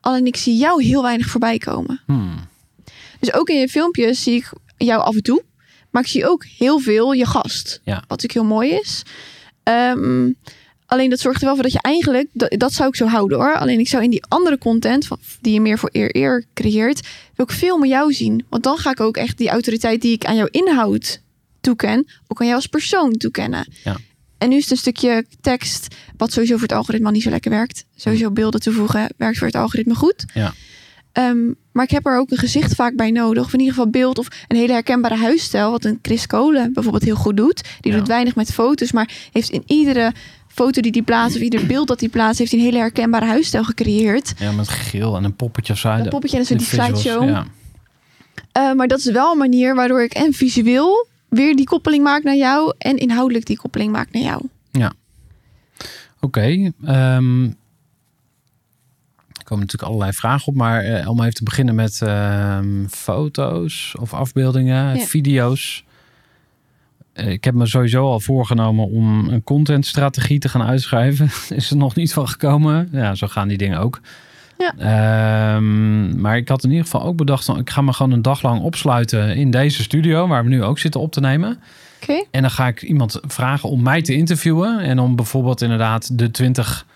Alleen ik zie jou heel weinig voorbij komen. Hmm. Dus ook in je filmpjes zie ik jou af en toe. Maar ik zie ook heel veel je gast. Ja. Wat natuurlijk heel mooi is. Ehm, alleen dat zorgt er wel voor dat je eigenlijk... Dat, dat zou ik zo houden hoor. Alleen ik zou in die andere content... van- die je meer voor eer eer creëert... wil ik veel meer jou zien. Want dan ga ik ook echt die autoriteit die ik aan jouw inhoud toeken... ook aan jou als persoon toekennen. Ja. En nu is het een stukje tekst... wat sowieso voor het algoritme al niet zo lekker werkt. Sowieso beelden toevoegen werkt voor het algoritme goed. Ja. Ehm, maar ik heb er ook een gezicht vaak bij nodig. Of in ieder geval beeld of een hele herkenbare huisstijl. Wat een Chris Kolen bijvoorbeeld heel goed doet. Die Ja. doet weinig met foto's. Maar heeft in iedere foto die hij plaatst... of ieder beeld dat hij plaatst... heeft hij een hele herkenbare huisstijl gecreëerd. ja, met geel en een poppetje of zo. Een poppetje en zo De die slideshow. Ja. Eh, maar dat is wel een manier waardoor ik en visueel... weer die koppeling maak naar jou... en inhoudelijk die koppeling maak naar jou. Oké. ehm, er komen natuurlijk allerlei vragen op, maar eh, om even te beginnen met ehm, foto's of afbeeldingen, Ja. video's. Eh, ik heb me sowieso al voorgenomen om een contentstrategie te gaan uitschrijven. Is er nog niet van gekomen. Ja, zo gaan die dingen ook. Ja. Ehm, maar ik had in ieder geval ook bedacht, ik ga me gewoon een dag lang opsluiten in deze studio, waar we nu ook zitten op te nemen. Oké? En dan ga ik iemand vragen om mij te interviewen. En om bijvoorbeeld inderdaad de 20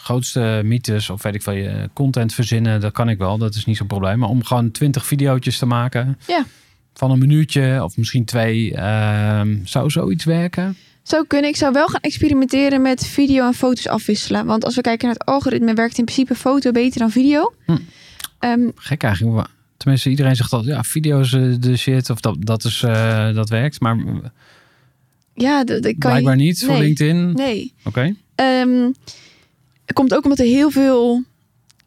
grootste mythes of weet ik veel, je content verzinnen. Dat kan ik wel, dat is niet zo'n probleem. Maar om gewoon 20 videootjes te maken. Ja. Van een minuutje of misschien twee. ehm, zou zoiets werken? Zou kunnen. Ik zou wel gaan experimenteren met video en foto's afwisselen. Want als we kijken naar het algoritme... werkt in principe foto beter dan video. Hm. Ehm, Gek eigenlijk. Tenminste, iedereen zegt dat ja, video's eh, de shit of dat, dat, is, eh, dat werkt. Maar ja, dat, dat kan blijkbaar je... niet voor. LinkedIn. Nee. Oké. Ehm, het komt ook omdat er heel veel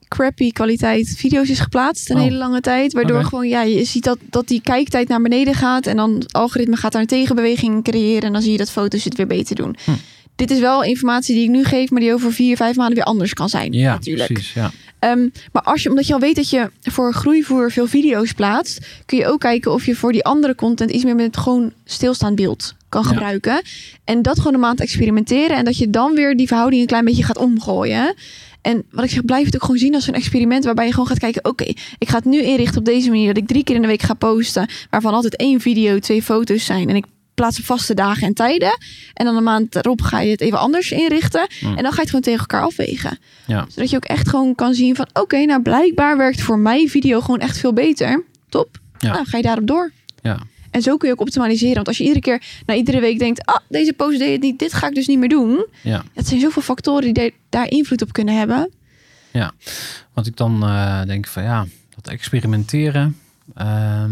crappy kwaliteit video's is geplaatst een Oh. hele lange tijd. Waardoor gewoon, ja, je ziet dat, dat die kijktijd naar beneden gaat. En dan het algoritme gaat daar een tegenbeweging creëren. En dan zie je dat foto's het weer beter doen. Hm. Dit is wel informatie die ik nu geef, maar die over vier, vijf maanden weer anders kan zijn. Ja, natuurlijk. precies. Ja. Ehm, maar als je, omdat je al weet dat je voor groeivoer veel video's plaatst, kun je ook kijken of je voor die andere content iets meer met gewoon stilstaand beeld kan Ja. gebruiken. En dat gewoon een maand experimenteren. En dat je dan weer die verhouding een klein beetje gaat omgooien. En wat ik zeg, blijf het ook gewoon zien als een experiment waarbij je gewoon gaat kijken: oké, ik ga het nu inrichten op deze manier. Dat ik drie keer in de week ga posten, waarvan altijd één video, twee foto's zijn. En ik plaats op vaste dagen en tijden. En dan een maand erop ga je het even anders inrichten. Hmm. En dan ga je het gewoon tegen elkaar afwegen. Ja. Zodat je ook echt gewoon kan zien van... oké, nou blijkbaar werkt voor mij video gewoon echt veel beter. Top. Ja. Nou, ga je daarop door. Ja. En zo kun je ook optimaliseren. Want als je iedere keer, na iedere week denkt... ah, deze post deed het niet, dit ga ik dus niet meer doen. Ja. Het zijn zoveel factoren die daar invloed op kunnen hebben. Wat ik dan eh, denk van ja, dat experimenteren. ehm,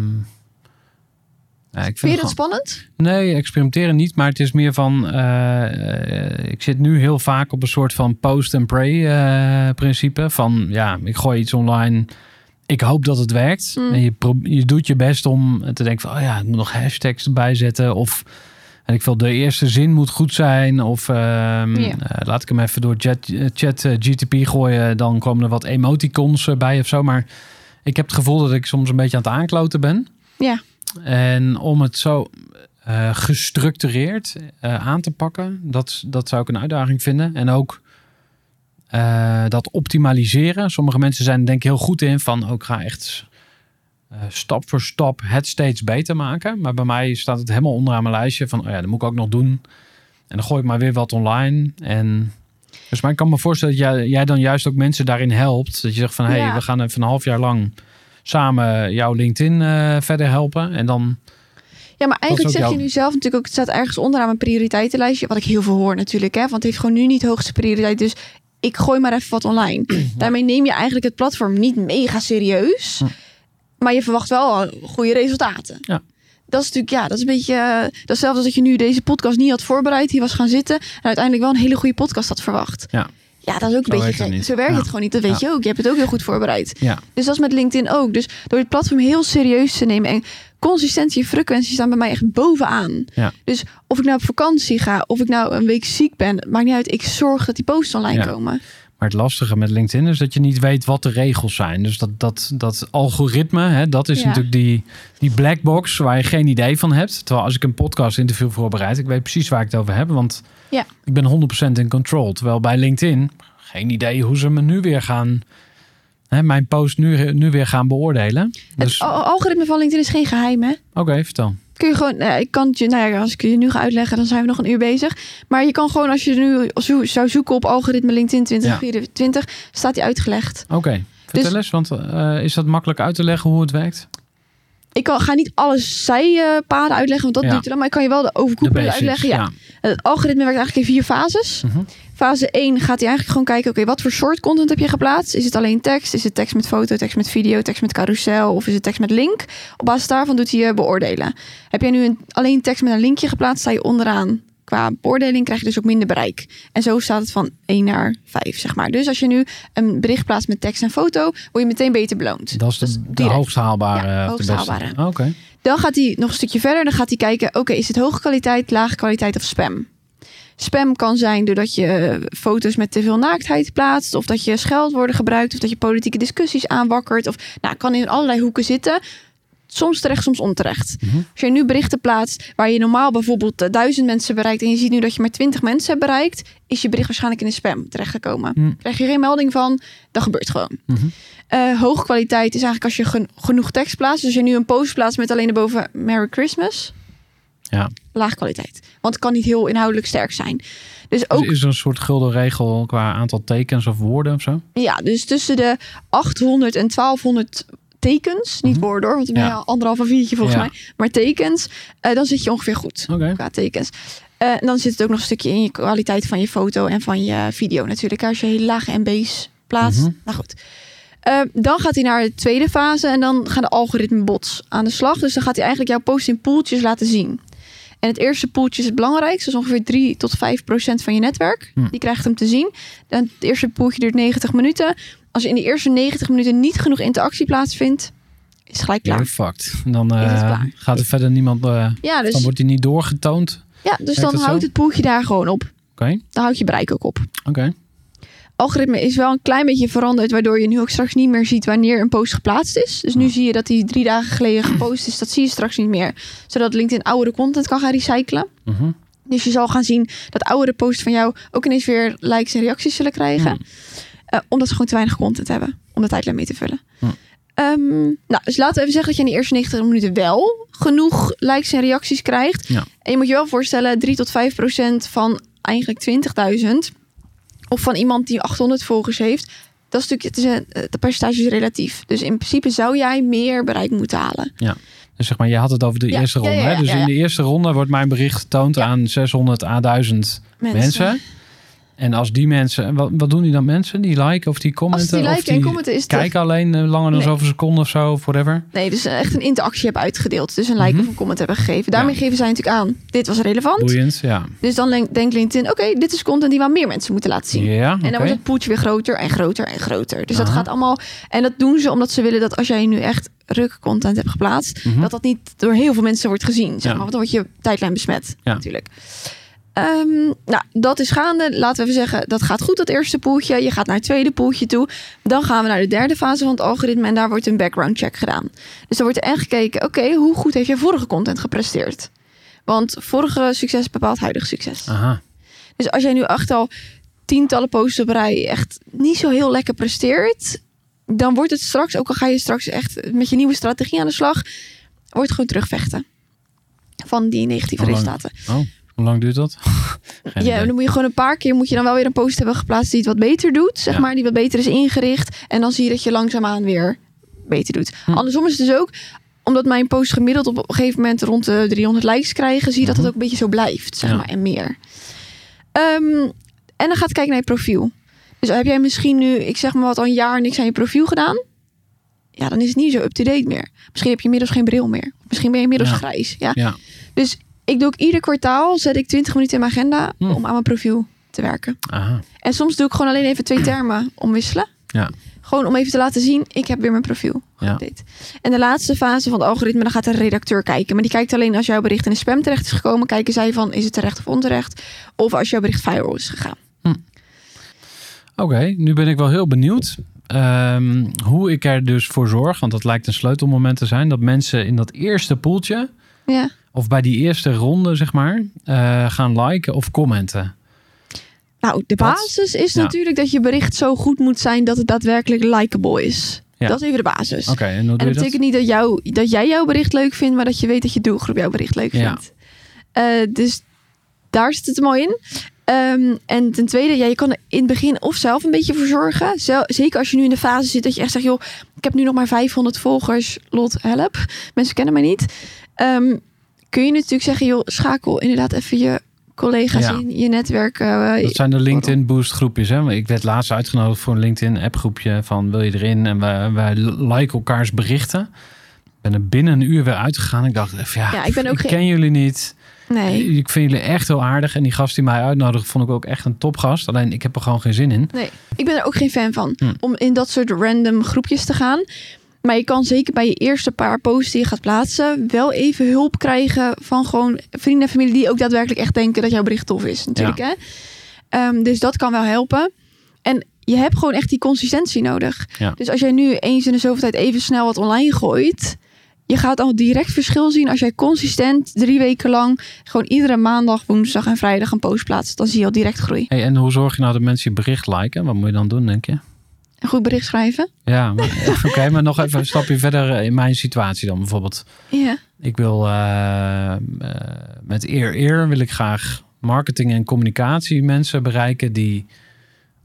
ja, ik Vind je dat spannend? Nee, experimenteren niet, maar het is meer van. eh, eh, ik zit nu heel vaak op een soort van post and pray eh, principe. Van ja, ik gooi iets online. Ik hoop dat het werkt. Mm. En je, doet je best om te denken van, oh ja, ik moet nog hashtags erbij zetten. Of en ik wil de eerste zin moet goed zijn. Of ehm, eh, laat ik hem even door chat, chat GTP gooien. Dan komen er wat emoticons bij of zo. Maar ik heb het gevoel dat ik soms een beetje aan het aankloten ben. Ja. En om het zo eh, gestructureerd eh, aan te pakken, dat, dat zou ik een uitdaging vinden. En ook eh, dat optimaliseren. Sommige mensen zijn er denk ik heel goed in van ook ga echt stap voor stap het steeds beter maken. Maar bij mij staat het helemaal onderaan mijn lijstje van, oh ja, dat moet ik ook nog doen. En dan gooi ik maar weer wat online. En dus maar ik kan me voorstellen dat jij, jij dan juist ook mensen daarin helpt. Dat je zegt van, hé, hey, Ja. we gaan even een half jaar lang samen jouw LinkedIn eh, verder helpen. En dan, Ja, maar eigenlijk zeg je nu zelf natuurlijk ook... het staat ergens onderaan mijn prioriteitenlijstje. Wat ik heel veel hoor natuurlijk. Hè, want het heeft gewoon nu niet hoogste prioriteit. Dus ik gooi maar even wat online. Daarmee neem je eigenlijk het platform niet mega serieus. Hm. Maar je verwacht wel goede resultaten. Ja. Dat is natuurlijk, ja, dat is een beetje eh, datzelfde als dat je nu deze podcast niet had voorbereid. Die was gaan zitten en uiteindelijk wel een hele goede podcast had verwacht. Ja. Ja, dat is ook Zo een beetje gek. Zo werkt Ja. het gewoon niet. Dat weet Ja. je ook. Je hebt het ook heel goed voorbereid. Ja. Dus dat is met LinkedIn ook. Dus door het platform heel serieus te nemen en consistentie en frequentie staan bij mij echt bovenaan. Dus of ik nou op vakantie ga, of ik nou een week ziek ben, maakt niet uit. Ik zorg dat die posts online komen. Maar het lastige met LinkedIn is dat je niet weet wat de regels zijn. Dus dat, dat, dat algoritme, hè, dat is Ja. natuurlijk die, die black box waar je geen idee van hebt. Terwijl als ik een podcast interview voorbereid, ik weet precies waar ik het over heb. Want Ja. ik ben 100% in control. Terwijl bij LinkedIn, geen idee hoe ze me nu weer gaan, hè, mijn post nu, nu weer gaan beoordelen. Dus Het al- algoritme van LinkedIn is geen geheim, hè? oké, vertel. Kun je gewoon, nou ja, ik kan het je, nou ja, als ik je nu ga uitleggen, dan zijn we nog een uur bezig. Maar je kan gewoon, als je nu zo- zou zoeken op algoritme LinkedIn 2024, staat die uitgelegd. Oké, vertel Dus- eens, want eh, is dat makkelijk uit te leggen hoe het werkt? Ik kan, ga niet alle zijpaden uitleggen, want dat Ja. duurt te lang. Maar ik kan je wel de overkoepelende basics, uitleggen. Ja. ja. Het algoritme werkt eigenlijk in vier fases. Mhm. Fase 1 gaat hij eigenlijk gewoon kijken, oké, wat voor soort content heb je geplaatst? Is het alleen tekst? Is het tekst met foto, tekst met video, tekst met carousel of is het tekst met link? Op basis daarvan doet hij je beoordelen. Heb jij nu een, alleen tekst met een linkje geplaatst, sta je onderaan. Qua beoordeling krijg je dus ook minder bereik. En zo staat het van 1 naar 5, zeg maar. Dus als je nu een bericht plaatst met tekst en foto, word je meteen beter beloond. Dat is de, Dus de hoogst haalbare. Ja, hoogst. Oké. Dan gaat hij nog een stukje verder. Dan gaat hij kijken, oké, is het hoge kwaliteit, lage kwaliteit of spam? Spam kan zijn doordat je eh, foto's met te veel naaktheid plaatst. Of dat je scheldwoorden gebruikt. Of dat je politieke discussies aanwakkert. Of nou, kan in allerlei hoeken zitten. Soms terecht, soms onterecht. Mhm. Als je nu berichten plaatst waar je normaal bijvoorbeeld eh, duizend mensen bereikt. En je ziet nu dat je maar twintig mensen hebt bereikt. Is je bericht waarschijnlijk in de spam terechtgekomen. Mhm. Krijg je geen melding van, dat gebeurt gewoon. Mhm. Eh, hoge kwaliteit is eigenlijk als je gen- genoeg tekst plaatst. Dus als je nu een post plaatst met alleen erboven Merry Christmas. Ja. Laag kwaliteit. Want het kan niet heel inhoudelijk sterk zijn. Dus ook, Dus is er een soort gulden regel qua aantal tekens of woorden of zo? ja, dus tussen de 800 en 1200 tekens. Niet Mhm. woorden hoor, want dan ben je Ja. anderhalf A4'tje volgens Ja. mij. Maar tekens, eh, dan zit je ongeveer goed qua tekens. Eh, en dan zit het ook nog een stukje in je kwaliteit van je foto en van je video natuurlijk. Als je hele lage MB's plaatst. Mhm. Nou goed. Eh, dan gaat hij naar de tweede fase en dan gaan de algoritmebots aan de slag. Dus dan gaat hij eigenlijk jouw post in poeltjes laten zien. En het eerste poeltje is het belangrijkste. Is ongeveer 3 tot 5 procent van je netwerk. Hm. Die krijgt hem te zien. Dan het eerste poeltje duurt 90 minuten. Als je in de eerste 90 minuten niet genoeg interactie plaatsvindt, is het gelijk klaar. Fucked. Dan eh, klaar. gaat er verder niemand... eh, Ja, dus, Dan wordt hij niet doorgetoond. ja, dus dan houdt het poeltje daar gewoon op. Oké, Dan houdt je bereik ook op. oké. Algoritme is wel een klein beetje veranderd, waardoor je nu ook straks niet meer ziet wanneer een post geplaatst is. Dus nu zie je dat die drie dagen geleden gepost is. Dat zie je straks niet meer. Zodat LinkedIn oudere content kan gaan recyclen. Mhm. Dus je zal gaan zien dat oudere posts van jou ook ineens weer likes en reacties zullen krijgen. Hmm. Eh, omdat ze gewoon te weinig content hebben om de tijdlijn mee te vullen. Hmm. Ehm, nou, dus laten we even zeggen dat je in de eerste 90 minuten wel genoeg likes en reacties krijgt. Ja. En je moet je wel voorstellen, 3 tot 5 procent van eigenlijk 20.000 of van iemand die 800 volgers heeft. Dat is natuurlijk, het is een, het percentage is relatief. Dus in principe zou jij meer bereik moeten halen. Dus zeg maar, je had het over de Ja, eerste ja, ronde. ja, hè? ja, Dus ja, in ja. de eerste ronde wordt mijn bericht getoond aan 600 à 1000 mensen. En als die mensen, wat, wat doen die dan mensen? Die liken of die commenten? Als die liken en commenten is kijken alleen eh, langer dan Nee. zoveel seconden of zo, of whatever. Nee, dus echt een interactie hebben uitgedeeld. Dus een like Mhm. of een comment hebben gegeven. Daarmee Ja. geven zij natuurlijk aan. Dit was relevant. Boeiend, ja. Dus dan denk- denkt LinkedIn, oké, dit is content die we aan meer mensen moeten laten zien. Ja, En dan wordt het poeltje weer groter en groter en groter. Dus dat gaat allemaal. En dat doen ze omdat ze willen dat als jij nu echt ruk content hebt geplaatst, Mhm. dat dat niet door heel veel mensen wordt gezien. Zeg Ja. maar, want dan wordt je tijdlijn besmet. Ja. Natuurlijk. Ehm, nou, dat is gaande. Laten we even zeggen, dat gaat goed, dat eerste poeltje. Je gaat naar het tweede poeltje toe. Dan gaan we naar de derde fase van het algoritme. En daar wordt een background check gedaan. Dus dan wordt er echt gekeken, oké, hoe goed heeft je vorige content gepresteerd? Want vorige succes bepaalt huidig succes. Aha. Dus als jij nu echt al tientallen posts op rij echt niet zo heel lekker presteert, dan wordt het straks, ook al ga je straks echt met je nieuwe strategie aan de slag, wordt gewoon terugvechten van die negatieve resultaten. Oh, hoe lang duurt dat? Ja, idee. dan moet je gewoon een paar keer moet je dan wel weer een post hebben geplaatst die het wat beter doet, zeg Ja. maar, die wat beter is ingericht. En dan zie je dat je langzaamaan weer beter doet. Hm. Andersom is het dus ook, omdat mijn post gemiddeld op een gegeven moment rond de 300 likes krijgen, zie je dat het ook een beetje zo blijft, zeg. Ja. maar, en meer. Ehm, en dan gaat kijken naar je profiel. Dus heb jij misschien nu, ik zeg maar wat, al een jaar niks aan je profiel gedaan? ja, dan is het niet zo up-to-date meer. Misschien heb je inmiddels geen bril meer. Misschien ben je inmiddels Ja. grijs. Ja. Ja. Dus ik doe ook ieder kwartaal, zet ik 20 minuten in mijn agenda Hm. om aan mijn profiel te werken. Aha. En soms doe ik gewoon alleen even twee termen omwisselen. Ja. Gewoon om even te laten zien, ik heb weer mijn profiel Ja. En de laatste fase van het algoritme, dan gaat de redacteur kijken. Maar die kijkt alleen als jouw bericht in de spam terecht is gekomen. Kijken zij van, is het terecht of onterecht? Of als jouw bericht viral is gegaan. Oké, nu ben ik wel heel benieuwd. ehm, hoe ik er dus voor zorg, want dat lijkt een sleutelmoment te zijn, dat mensen in dat eerste poeltje, Ja. Of bij die eerste ronde, zeg maar, eh, gaan liken of commenten. Nou, de basis is Ja. natuurlijk dat je bericht zo goed moet zijn dat het daadwerkelijk likable is. Ja. Dat is even de basis. Oké, en dat betekent niet dat, jou, dat jij jouw bericht leuk vindt, maar dat je weet dat je doelgroep jouw bericht leuk Ja. vindt. Eh, dus daar zit het mooi in. Ehm, en ten tweede, ja, je kan er in het begin of zelf een beetje voor zorgen. Zel- zeker als je nu in de fase zit dat je echt zegt, joh, ik heb nu nog maar 500 volgers, lot, help. Mensen kennen mij niet. Ehm, kun je natuurlijk zeggen, joh, schakel inderdaad even je collega's Ja. in, je netwerk. eh, Dat zijn de LinkedIn Boost groepjes. Hè? Ik werd laatst uitgenodigd voor een LinkedIn app groepje van wil je erin? En wij, wij liken elkaars berichten. Ik ben er binnen een uur weer uitgegaan. Ik dacht, even, ja, Ja, ik ben ook ik geen- ken jullie niet. nee. Ik vind jullie echt heel aardig. En die gast die mij uitnodigde, vond ik ook echt een topgast. Alleen ik heb er gewoon geen zin in. Nee, ik ben er ook geen fan van. Hm. Om in dat soort random groepjes te gaan. Maar je kan zeker bij je eerste paar posts die je gaat plaatsen... wel even hulp krijgen van gewoon vrienden en familie... die ook daadwerkelijk echt denken dat jouw bericht tof is. Natuurlijk, hè? Ehm, dus dat kan wel helpen. En je hebt gewoon echt die consistentie nodig. Ja. Dus als jij nu eens in de zoveel tijd even snel wat online gooit... je gaat al direct verschil zien als jij consistent drie weken lang... gewoon iedere maandag, woensdag en vrijdag een post plaatst. Dan zie je al direct groei. Hey, en hoe zorg je nou dat mensen je bericht liken? Wat moet je dan doen, denk je? Een goed bericht schrijven. Ja, oké, maar nog even een stapje verder in mijn situatie dan bijvoorbeeld. Ja. Ik wil eh, eh, met eer eer wil ik graag marketing en communicatie mensen bereiken die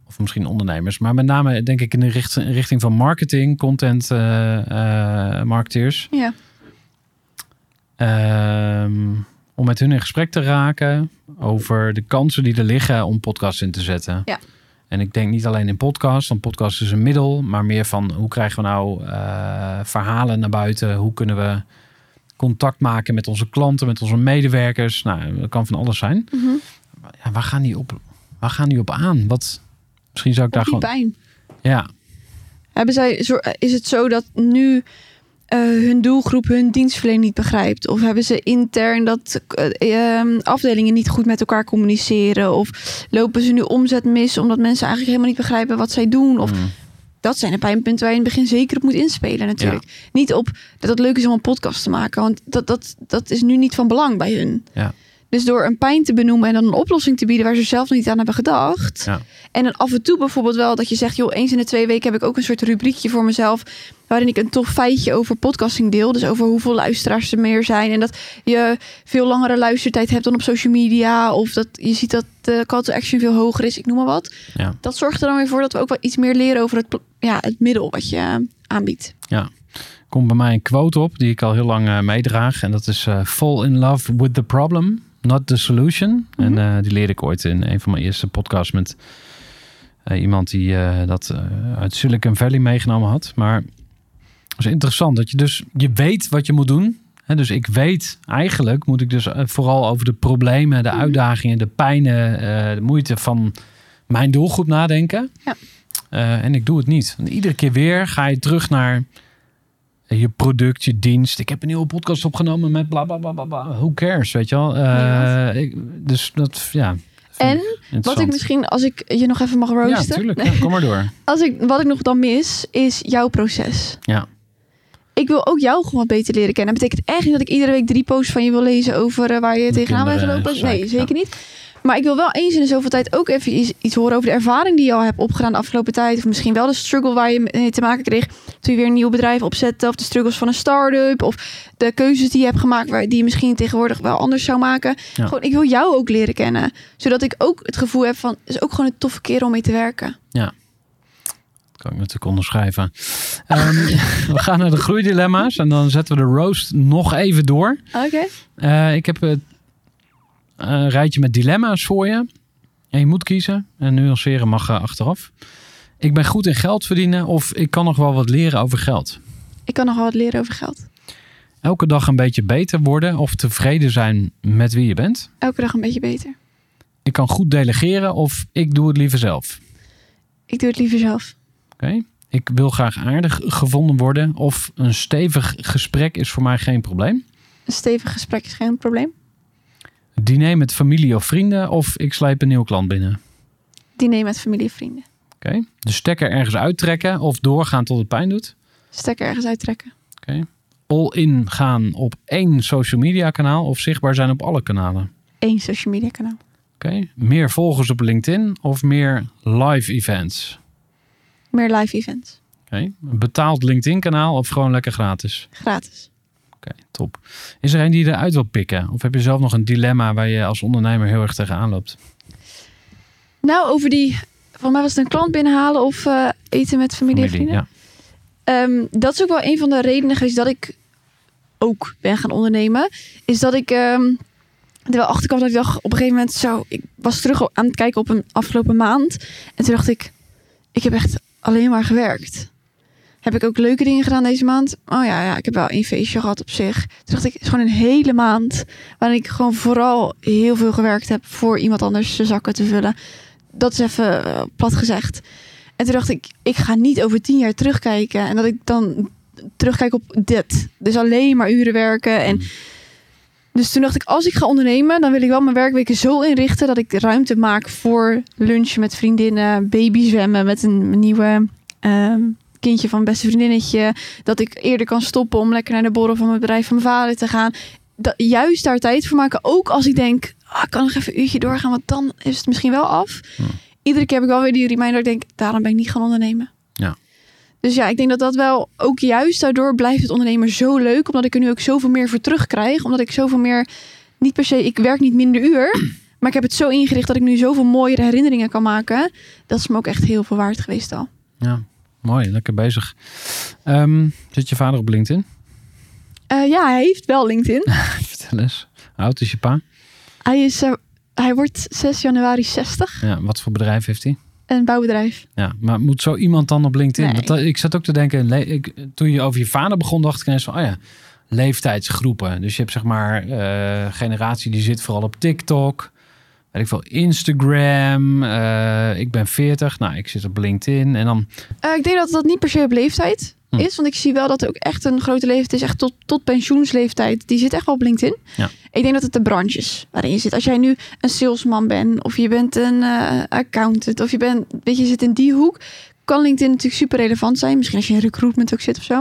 of misschien ondernemers, maar met name denk ik in de richt- richting van marketing, content eh, marketeers. Ja. Ehm, om met hun in gesprek te raken over de kansen die er liggen om podcasts in te zetten. Ja. En ik denk niet alleen in podcast, want podcast is een middel, maar meer van hoe krijgen we nou eh, verhalen naar buiten? Hoe kunnen we contact maken met onze klanten, met onze medewerkers? Nou, dat kan van alles zijn. Mhm. Ja, waar gaan die op, waar gaan die op aan? Wat, misschien zou ik daar Op gewoon. pijn. Ja, Hebben zij, is het zo dat nu eh, hun doelgroep hun dienstverlening niet begrijpt? Of hebben ze intern dat eh, ehm, afdelingen niet goed met elkaar communiceren? Of lopen ze nu omzet mis omdat mensen eigenlijk helemaal niet begrijpen wat zij doen? Of Mm. dat zijn de pijnpunten waar je in het begin zeker op moet inspelen natuurlijk. Niet op dat het leuk is om een podcast te maken. Want dat, dat, dat is nu niet van belang bij hun. Ja. Dus door een pijn te benoemen en dan een oplossing te bieden waar ze zelf nog niet aan hebben gedacht. Ja. En dan af en toe bijvoorbeeld wel dat je zegt, joh, eens in de twee weken heb ik ook een soort rubriekje voor mezelf. Waarin ik een tof feitje over podcasting deel. Dus over hoeveel luisteraars er meer zijn. En dat je veel langere luistertijd hebt dan op social media. Of dat je ziet dat de call to action veel hoger is. Ik noem maar wat. Ja. Dat zorgt er dan weer voor dat we ook wel iets meer leren over het, ja, het middel wat je eh, aanbiedt. komt bij mij een quote op die ik al heel lang eh, meedraag. En dat is eh, fall in love with the problem, not the solution. En Mhm. eh, die leerde ik ooit in een van mijn eerste podcasts met eh, iemand die eh, dat uit Silicon Valley meegenomen had. Maar het is interessant dat je dus, je weet wat je moet doen. Hè, dus ik weet eigenlijk, moet ik dus vooral over de problemen, de Mhm. uitdagingen, de pijnen, de moeite van mijn doelgroep nadenken. Ja. En ik doe het niet. En iedere keer weer ga je terug naar je product, je dienst. Ik heb een nieuwe podcast opgenomen met bla bla bla bla. bla. Who cares, weet je wel? Eh, ik, dus dat, ja. En Wat ik misschien, als ik je nog even mag Ja, roosten. natuurlijk. Ja, kom maar door. Als ik, wat ik nog dan mis, is jouw proces. Ja. Ik wil ook jou gewoon wat beter leren kennen. Dat betekent echt niet dat ik iedere week drie posts van je wil lezen over eh, waar je tegenaan bent gelopen. Nee, zeker niet. Maar ik wil wel eens in de zoveel tijd ook even iets, iets horen over de ervaring die je al hebt opgedaan de afgelopen tijd. Of misschien wel de struggle waar je mee te maken kreeg toen je weer een nieuw bedrijf opzette. Of de struggles van een start-up. Of de keuzes die je hebt gemaakt waar, die je misschien tegenwoordig wel anders zou maken. Ja. Gewoon, ik wil jou ook leren kennen. Zodat ik ook het gevoel heb van, het is ook gewoon een toffe kerel om mee te werken. kan ik natuurlijk onderschrijven. Ehm, we gaan naar de groeidilemma's. En dan zetten we de roast nog even door. Oké. Eh, ik heb een rijtje met dilemma's voor je. En je moet kiezen. En nuanceren mag eh, achteraf. Ik ben goed in geld verdienen of ik kan nog wel wat leren over geld. Ik kan nogal wat leren over geld. Elke dag een beetje beter worden of tevreden zijn met wie je bent. Elke dag een beetje beter. Ik kan goed delegeren of ik doe het liever zelf. Ik doe het liever zelf. Oké. Ik wil graag aardig gevonden worden of een stevig gesprek is voor mij geen probleem. Een stevig gesprek is geen probleem. Diner met familie of vrienden of ik sleep een nieuwe klant binnen. Diner met familie en vrienden. Oké. De stekker ergens uittrekken of doorgaan tot het pijn doet. Stekker ergens uittrekken. All in gaan op één social media kanaal of zichtbaar zijn op alle kanalen. Eén social media kanaal. Oké. Meer volgers op LinkedIn of meer live events. Meer live events. Oké. Een betaald LinkedIn kanaal of gewoon lekker gratis. Gratis. Oké, top. Is er een die je eruit wil pikken? Of heb je zelf nog een dilemma waar je als ondernemer heel erg tegenaan loopt? Nou, over die... Voor mij was het een klant binnenhalen of eh, eten met familie, en vrienden. ja. Ehm, dat is ook wel een van de redenen geweest dat ik ook ben gaan ondernemen. Is dat ik ehm, er wel achter kwam dat ik dacht op een gegeven moment zo... Ik was terug aan het kijken op een afgelopen maand. En toen dacht ik, ik heb echt alleen maar gewerkt. Heb ik ook leuke dingen gedaan deze maand? Oh ja, ja ik heb wel een feestje gehad op zich. Toen dacht ik, het is gewoon een hele maand... waarin ik gewoon vooral heel veel gewerkt heb... voor iemand anders zijn zakken te vullen. Dat is even eh, plat gezegd. En toen dacht ik, ik ga niet over tien jaar terugkijken. En dat ik dan terugkijk op dit. Dus alleen maar uren werken. En dus toen dacht ik, als ik ga ondernemen, dan wil ik wel mijn werkweken zo inrichten dat ik ruimte maak voor lunchen met vriendinnen, babyzwemmen met een nieuwe ehm, kindje van beste vriendinnetje. Dat ik eerder kan stoppen om lekker naar de borrel van mijn bedrijf van mijn vader te gaan. Dat, juist daar tijd voor maken. Ook als ik denk, ah, ik kan nog even een uurtje doorgaan, want dan is het misschien wel af. Iedere keer heb ik wel weer die reminder ik denk, daarom ben ik niet gaan ondernemen. Ja. Dus ja, ik denk dat dat wel ook juist daardoor blijft het ondernemen zo leuk. Omdat ik er nu ook zoveel meer voor terugkrijg. Omdat ik zoveel meer, niet per se, ik werk niet minder uur. Maar ik heb het zo ingericht dat ik nu zoveel mooiere herinneringen kan maken. Dat is me ook echt heel veel waard geweest al. Ja, mooi. Lekker bezig. Ehm, zit je vader op LinkedIn? Eh, ja, hij heeft wel LinkedIn. Vertel eens. Hoe oud is je pa? hij, is, eh, hij wordt 6 januari 60. Ja, wat voor bedrijf heeft hij? Een bouwbedrijf. Ja, maar moet zo iemand dan op LinkedIn? Nee. Dat- ik zat ook te denken, ik, toen je over je vader begon, dacht ik ineens van, oh ja, leeftijdsgroepen. Dus je hebt zeg maar eh, generatie die zit vooral op TikTok, weet ik veel, Instagram. eh, ik ben 40, nou, ik zit op LinkedIn. En dan, Eh, ik denk dat dat niet per se op leeftijd Hm. is. Want ik zie wel dat er ook echt een grote leeftijd is. Echt tot, tot pensioensleeftijd. Die zit echt wel op LinkedIn. Ja. Ik denk dat het de branches waarin je zit. Als jij nu een salesman bent. Of je bent een eh, accountant. Of je bent, weet je, je zit in die hoek. Kan LinkedIn natuurlijk super relevant zijn. Misschien als je in recruitment ook zit of zo.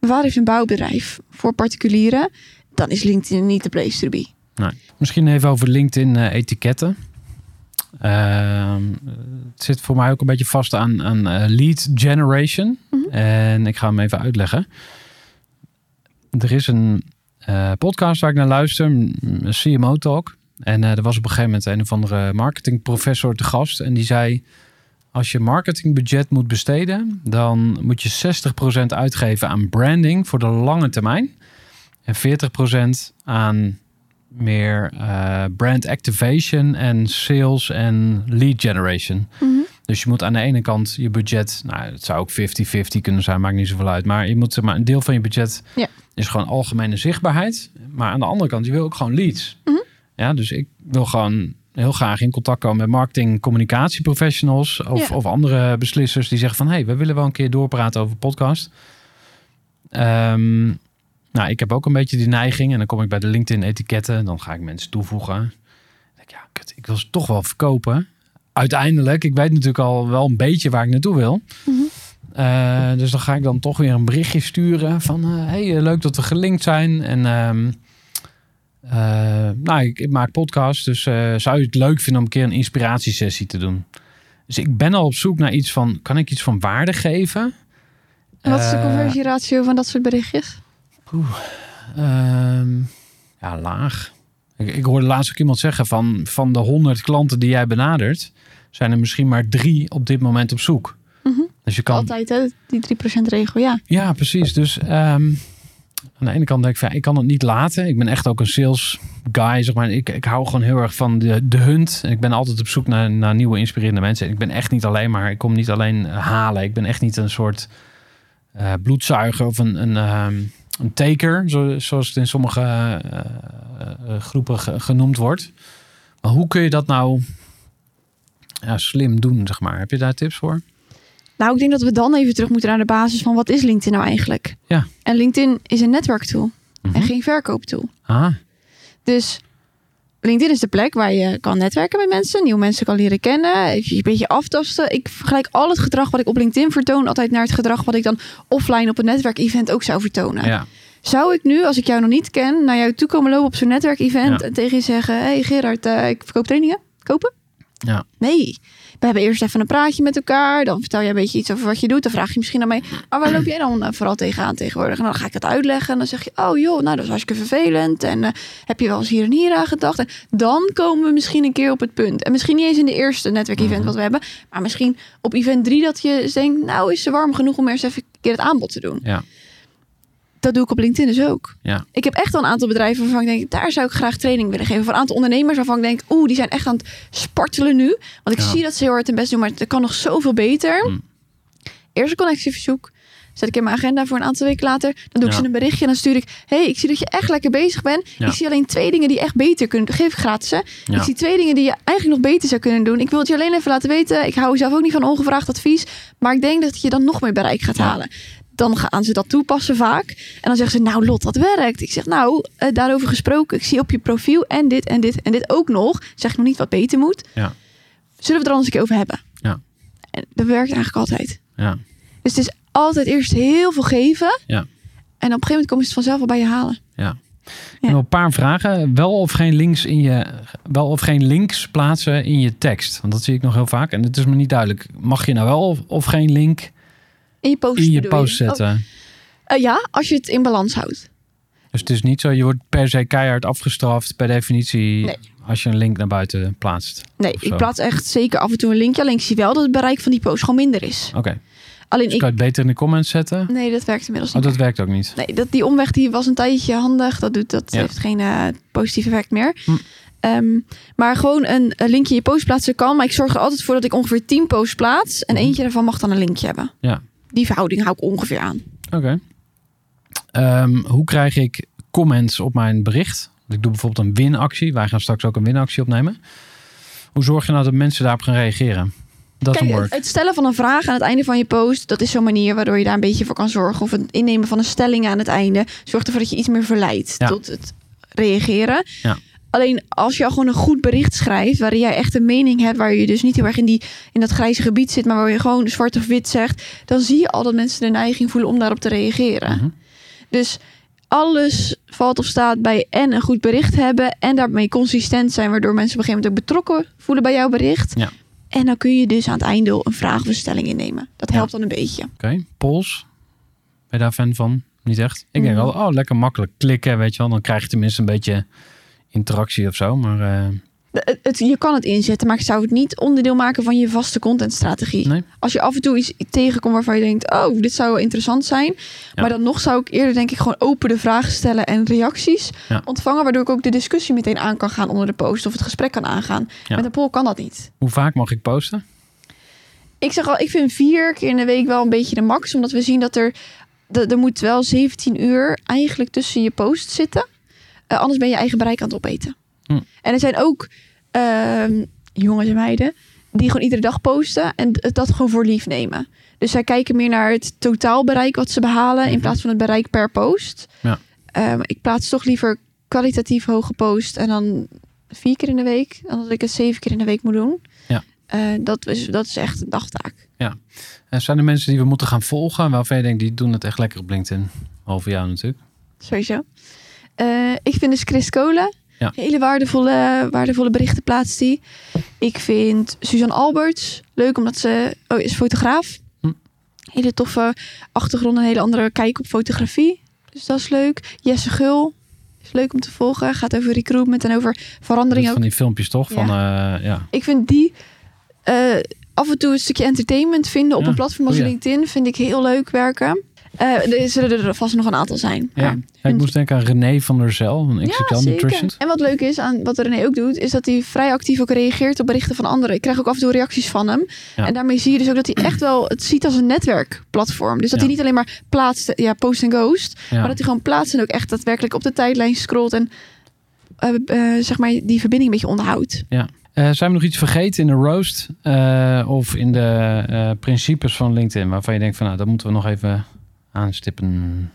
Mijn vader heeft een bouwbedrijf voor particulieren. Dan is LinkedIn niet de place to be. Misschien even over LinkedIn eh, etiketten. Ehm, het zit voor mij ook een beetje vast aan, aan eh, lead generation. Mhm. En ik ga hem even uitleggen. Er is een eh, podcast waar ik naar luister, een CMO Talk. En eh, er was op een gegeven moment een of andere marketingprofessor te gast. En die zei, als je marketingbudget moet besteden... dan moet je 60% uitgeven aan branding voor de lange termijn. En 40% aan meer eh, brand activation en sales en lead generation. Mhm. Dus je moet aan de ene kant je budget, nou, het zou ook 50-50 kunnen zijn, maakt niet zoveel uit. Maar je moet zeg maar een deel van je budget Ja. is gewoon algemene zichtbaarheid. Maar aan de andere kant, je wil ook gewoon leads. Mhm. Ja, dus ik wil gewoon heel graag in contact komen met marketing, communicatieprofessionals of, Ja. of andere beslissers die zeggen van, hé, hey, we willen wel een keer doorpraten over podcast. Ehm, nou, ik heb ook een beetje die neiging en dan kom ik bij de LinkedIn etiketten, dan ga ik mensen toevoegen. Dan denk ik, ja, kut, ik wil ze toch wel verkopen. Uiteindelijk, ik weet natuurlijk al wel een beetje waar ik naartoe wil. Mhm. Eh, dus dan ga ik dan toch weer een berichtje sturen van, eh, hey, eh, leuk dat we gelinkt zijn. En ehm, eh, nou, ik, ik maak podcast, dus zou je het leuk vinden om een keer een inspiratiesessie te doen? Dus ik ben al op zoek naar iets van, kan ik iets van waarde geven? En wat is de conversieratio van dat soort berichtjes? Ehm, ja, laag. Ik, ik hoorde laatst ook iemand zeggen van, van de 100 klanten die jij benadert, zijn er misschien maar drie op dit moment op zoek. Mhm. Dus je kan. Altijd, hè? Die 3% regel, ja. Ja, precies. Dus ehm, aan de ene kant denk ik van, ja, ik kan het niet laten. Ik ben echt ook een sales guy, zeg maar. Ik, ik hou gewoon heel erg van de, de hunt. Ik ben altijd op zoek naar, naar nieuwe inspirerende mensen. Ik ben echt niet alleen maar, ik kom niet alleen halen. Ik ben echt niet een soort eh, bloedzuiger of een, een, ehm, een taker, zo, zoals het in sommige eh, eh, groepen ge- genoemd wordt. Maar hoe kun je dat nou ja, slim doen, zeg maar? Heb je daar tips voor? Nou, ik denk dat we dan even terug moeten naar de basis van wat is LinkedIn nou eigenlijk? Ja. En LinkedIn is een netwerktool Mhm. en geen verkooptool. Ah, Dus LinkedIn is de plek waar je kan netwerken met mensen, nieuwe mensen kan leren kennen, even je een beetje aftasten. Ik vergelijk al het gedrag wat ik op LinkedIn vertoon altijd naar het gedrag wat ik dan offline op een netwerkevent ook zou vertonen. ja. Zou ik nu, als ik jou nog niet ken, naar jou toe komen lopen op zo'n netwerkevent Ja. en tegen je zeggen: Hey Gerard, eh, ik verkoop trainingen? Kopen? Ja. Nee. We hebben eerst even een praatje met elkaar. Dan vertel je een beetje iets over wat je doet. Dan vraag je misschien aan mij: Maar waar loop jij dan eh, vooral tegenaan tegenwoordig? En dan ga ik het uitleggen. En dan zeg je: Oh joh, nou dat is hartstikke vervelend. En eh, heb je wel eens hier en hier aan gedacht? En dan komen we misschien een keer op het punt. En misschien niet eens in de eerste netwerkevent Mhm. wat we hebben. Maar misschien op event 3 dat je denkt: Nou is ze warm genoeg om eerst even een keer het aanbod te doen. Ja. Dat doe ik op LinkedIn dus ook. Ja. Ik heb echt wel een aantal bedrijven waarvan ik denk, daar zou ik graag training willen geven. Voor een aantal ondernemers waarvan ik denk, oeh, die zijn echt aan het spartelen nu. Want ik Ja. zie dat ze heel hard hun best doen, maar het kan nog zoveel beter. Mm. Eerst een connectieverzoek. Zet ik in mijn agenda voor een aantal weken later. Dan doe ik Ja. ze een berichtje en dan stuur ik... hey, ik zie dat je echt lekker bezig bent. Ik zie alleen twee dingen die echt beter kunnen. Geef ik gratis. Ik zie twee dingen die je eigenlijk nog beter zou kunnen doen. Ik wil het je alleen even laten weten. Ik hou zelf ook niet van ongevraagd advies. Maar ik denk dat je dan nog meer bereik gaat halen. Dan gaan ze dat toepassen vaak. En dan zeggen ze, nou Lot, dat werkt. Ik zeg, nou, eh, daarover gesproken. Ik zie op je profiel en dit en dit en dit ook nog. Zeg ik nog niet wat beter moet. Ja. Zullen we het er anders een keer over hebben? Ja. En dat werkt eigenlijk altijd. Ja. Dus het is altijd eerst heel veel geven. Ja. En op een gegeven moment komen ze het vanzelf wel bij je halen. Ja. Ik heb nog een paar vragen. Wel of geen links in je, wel of geen links plaatsen in je tekst? Want dat zie ik nog heel vaak. En het is me niet duidelijk. Mag je nou wel of, of geen link In je post in je zetten? Oh, eh, ja, als je het in balans houdt. Dus het is niet zo, je wordt per se keihard afgestraft per definitie Nee. als je een link naar buiten plaatst. Nee, ik plaats echt zeker af en toe een linkje. Alleen ik zie wel dat het bereik van die post gewoon minder is. Oké. Alleen Dus ik... kan je het beter in de comments zetten? Nee, dat werkt inmiddels Oh, niet. dat werkt ook niet. Nee, dat, die omweg die was een tijdje handig. Dat, doet, dat Ja. heeft geen eh, positief effect meer. Hm. Ehm, maar gewoon een, een linkje in je post plaatsen kan. Maar ik zorg er altijd voor dat ik ongeveer 10 posts plaats. En Mhm. eentje daarvan mag dan een linkje hebben. Ja. Die verhouding hou ik ongeveer aan. Oké. Ehm, hoe krijg ik comments op mijn bericht? Ik doe bijvoorbeeld een winactie. Wij gaan straks ook een winactie opnemen. Hoe zorg je nou dat mensen daarop gaan reageren? Dat Kijk, het, het stellen van een vraag aan het einde van je post, dat is zo'n manier waardoor je daar een beetje voor kan zorgen. Of het innemen van een stelling aan het einde zorgt ervoor dat je iets meer verleidt Ja. tot het reageren. Ja. Alleen als je al gewoon een goed bericht schrijft, waarin jij echt een mening hebt, waar je dus niet heel erg in, die, in dat grijze gebied zit, maar waar je gewoon zwart of wit zegt, dan zie je al dat mensen de neiging voelen om daarop te reageren. Mhm. Dus alles valt of staat bij en een goed bericht hebben en daarmee consistent zijn, waardoor mensen op een gegeven moment ook betrokken voelen bij jouw bericht. Ja. En dan kun je dus aan het einde een vraag of een stelling innemen. Dat Ja. helpt dan een beetje. Oké, polls. Ben je daar fan van? Niet echt? Ik denk Mm. wel, oh, lekker makkelijk klikken, weet je wel. Dan krijg je tenminste een beetje interactie of zo. Maar eh, Het, het- je kan het inzetten, maar ik zou het niet onderdeel maken van je vaste contentstrategie. nee. Als je af en toe iets tegenkomt waarvan je denkt, oh, dit zou wel interessant zijn. Ja. Maar dan nog zou ik eerder denk ik gewoon open de vragen stellen en reacties Ja. ontvangen. Waardoor ik ook de discussie meteen aan kan gaan onder de post of het gesprek kan aangaan. Ja. Met een poll kan dat niet. Hoe vaak mag ik posten? Ik zeg al, ik vind vier keer in de week wel een beetje de max. Omdat we zien dat er, er moet wel 17 uur eigenlijk tussen je posts zitten. Eh, anders ben je eigen bereik aan het opeten. Hm. En er zijn ook ehm, jongens en meiden die gewoon iedere dag posten en dat gewoon voor lief nemen. Dus zij kijken meer naar het totaalbereik wat ze behalen in Mhm. plaats van het bereik per post. Ja. Ehm, ik plaats toch liever kwalitatief hoge post en dan vier keer in de week dan dat ik het zeven keer in de week moet doen. Ja. Eh, dat, is, dat is echt een dagtaak. En zijn er mensen die we moeten gaan volgen waarvan je denkt, die doen het echt lekker op LinkedIn? Behalve jou natuurlijk. Sowieso. Eh, ik vind dus Chris Kolen. Ja. Hele waardevolle, waardevolle berichten plaatst die. Ik vind Suzanne Alberts leuk omdat ze oh, is fotograaf. Hm. Hele toffe achtergrond, een hele andere kijk op fotografie. Dus dat is leuk. Jesse Gul is leuk om te volgen. Gaat over recruitment en over verandering ook. Van die filmpjes toch? Van, eh, ja. Ik vind die eh, af en toe een stukje entertainment vinden op Ja, een platform als goeie. LinkedIn vind ik heel leuk werken. Eh, er zullen er vast nog een aantal zijn. Ja. Ja, ik moest denken aan René van der Zel van XXL Nutrition. En wat leuk is aan wat René ook doet, is dat hij vrij actief ook reageert op berichten van anderen. Ik krijg ook af en toe reacties van hem. Ja. En daarmee zie je dus ook dat hij echt wel het ziet als een netwerkplatform. Dus dat Ja. hij niet alleen maar plaatst, ja, post en ghost, Ja. maar dat hij gewoon plaatst en ook echt daadwerkelijk op de tijdlijn scrolt en eh, eh, zeg maar die verbinding een beetje onderhoudt. Eh, zijn we nog iets vergeten in de roast of in de principes van LinkedIn waarvan je denkt van nou, dat moeten we nog even aanstippen?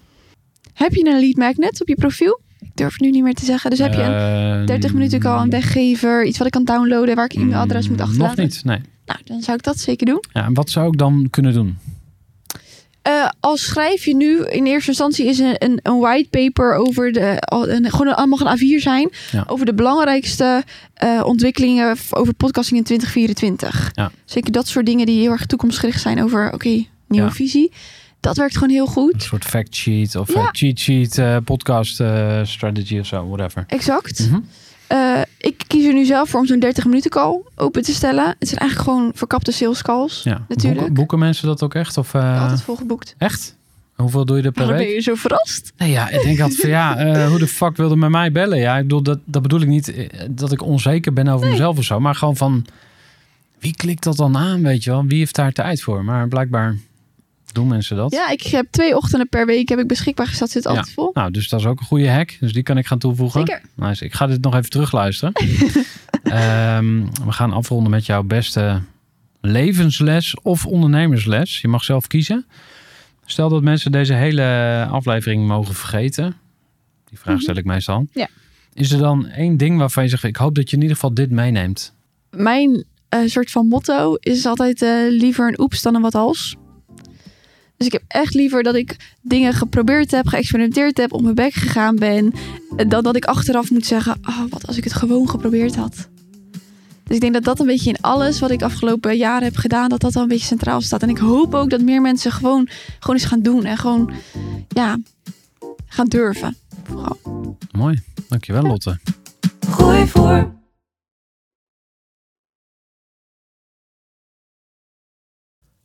Heb je een lead magnet op je profiel? Ik durf het nu niet meer te zeggen. Dus heb je een Eh, 30 minuten call, een weggever, iets wat ik kan downloaden waar ik e-mailadres moet mm, achterlaten? Nog niet, nee. Nou, dan zou ik dat zeker doen. Ja, en wat zou ik dan kunnen doen? Eh, als schrijf je nu in eerste instantie is een, een, een whitepaper over de al- een, gewoon een, allemaal een A4 zijn Ja. over de belangrijkste eh, ontwikkelingen over podcasting in 2024. Ja. Zeker dat soort dingen die heel erg toekomstgericht zijn over oké nieuwe Ja. visie. Dat werkt gewoon heel Een goed. soort fact sheet of Ja. eh, cheat sheet, eh, podcast eh, strategy of zo, whatever. Exact. Mhm. Ik kies er nu zelf voor om zo'n 30 minuten call open te stellen. Het zijn eigenlijk gewoon verkapte sales calls. Ja. Natuurlijk. Boeken, boeken mensen dat ook echt? Of, Altijd volgeboekt. Echt? Hoeveel doe je er per Waarom ben week? je zo verrast? Nee, ja, ik denk altijd van ja, hoe de fuck wilde met mij bellen? Ja, ik bedoel, dat, dat bedoel ik niet dat ik onzeker ben over mezelf of zo. Maar gewoon van, wie klikt dat dan aan, weet je wel? Wie heeft daar tijd voor? Maar blijkbaar doen mensen dat. Ja, ik heb twee ochtenden per week heb ik beschikbaar gesteld. Zit altijd vol. Nou, dus dat is ook een goede hack. Dus die kan ik gaan toevoegen. Zeker. Nice. Ik ga dit nog even terugluisteren. Ehm, we gaan afronden met jouw beste levensles of ondernemersles. Je mag zelf kiezen. Stel dat mensen deze hele aflevering mogen vergeten. Die vraag stel ik meestal. Mhm. Ja. Is er dan één ding waarvan je zegt... ik hoop dat je in ieder geval dit meeneemt? Mijn eh, soort van motto is altijd eh, liever een oeps dan een wat als. Dus ik heb echt liever dat ik dingen geprobeerd heb, geëxperimenteerd heb, op mijn bek gegaan ben, eh, dan dat ik achteraf moet zeggen, oh, wat als ik het gewoon geprobeerd had. Dus ik denk dat dat een beetje in alles wat ik afgelopen jaren heb gedaan, dat dat wel een beetje centraal staat. En ik hoop ook dat meer mensen gewoon, gewoon eens gaan doen en gewoon, ja, gaan durven. Vooral. Mooi. Dankjewel Lotte. Gooi voor.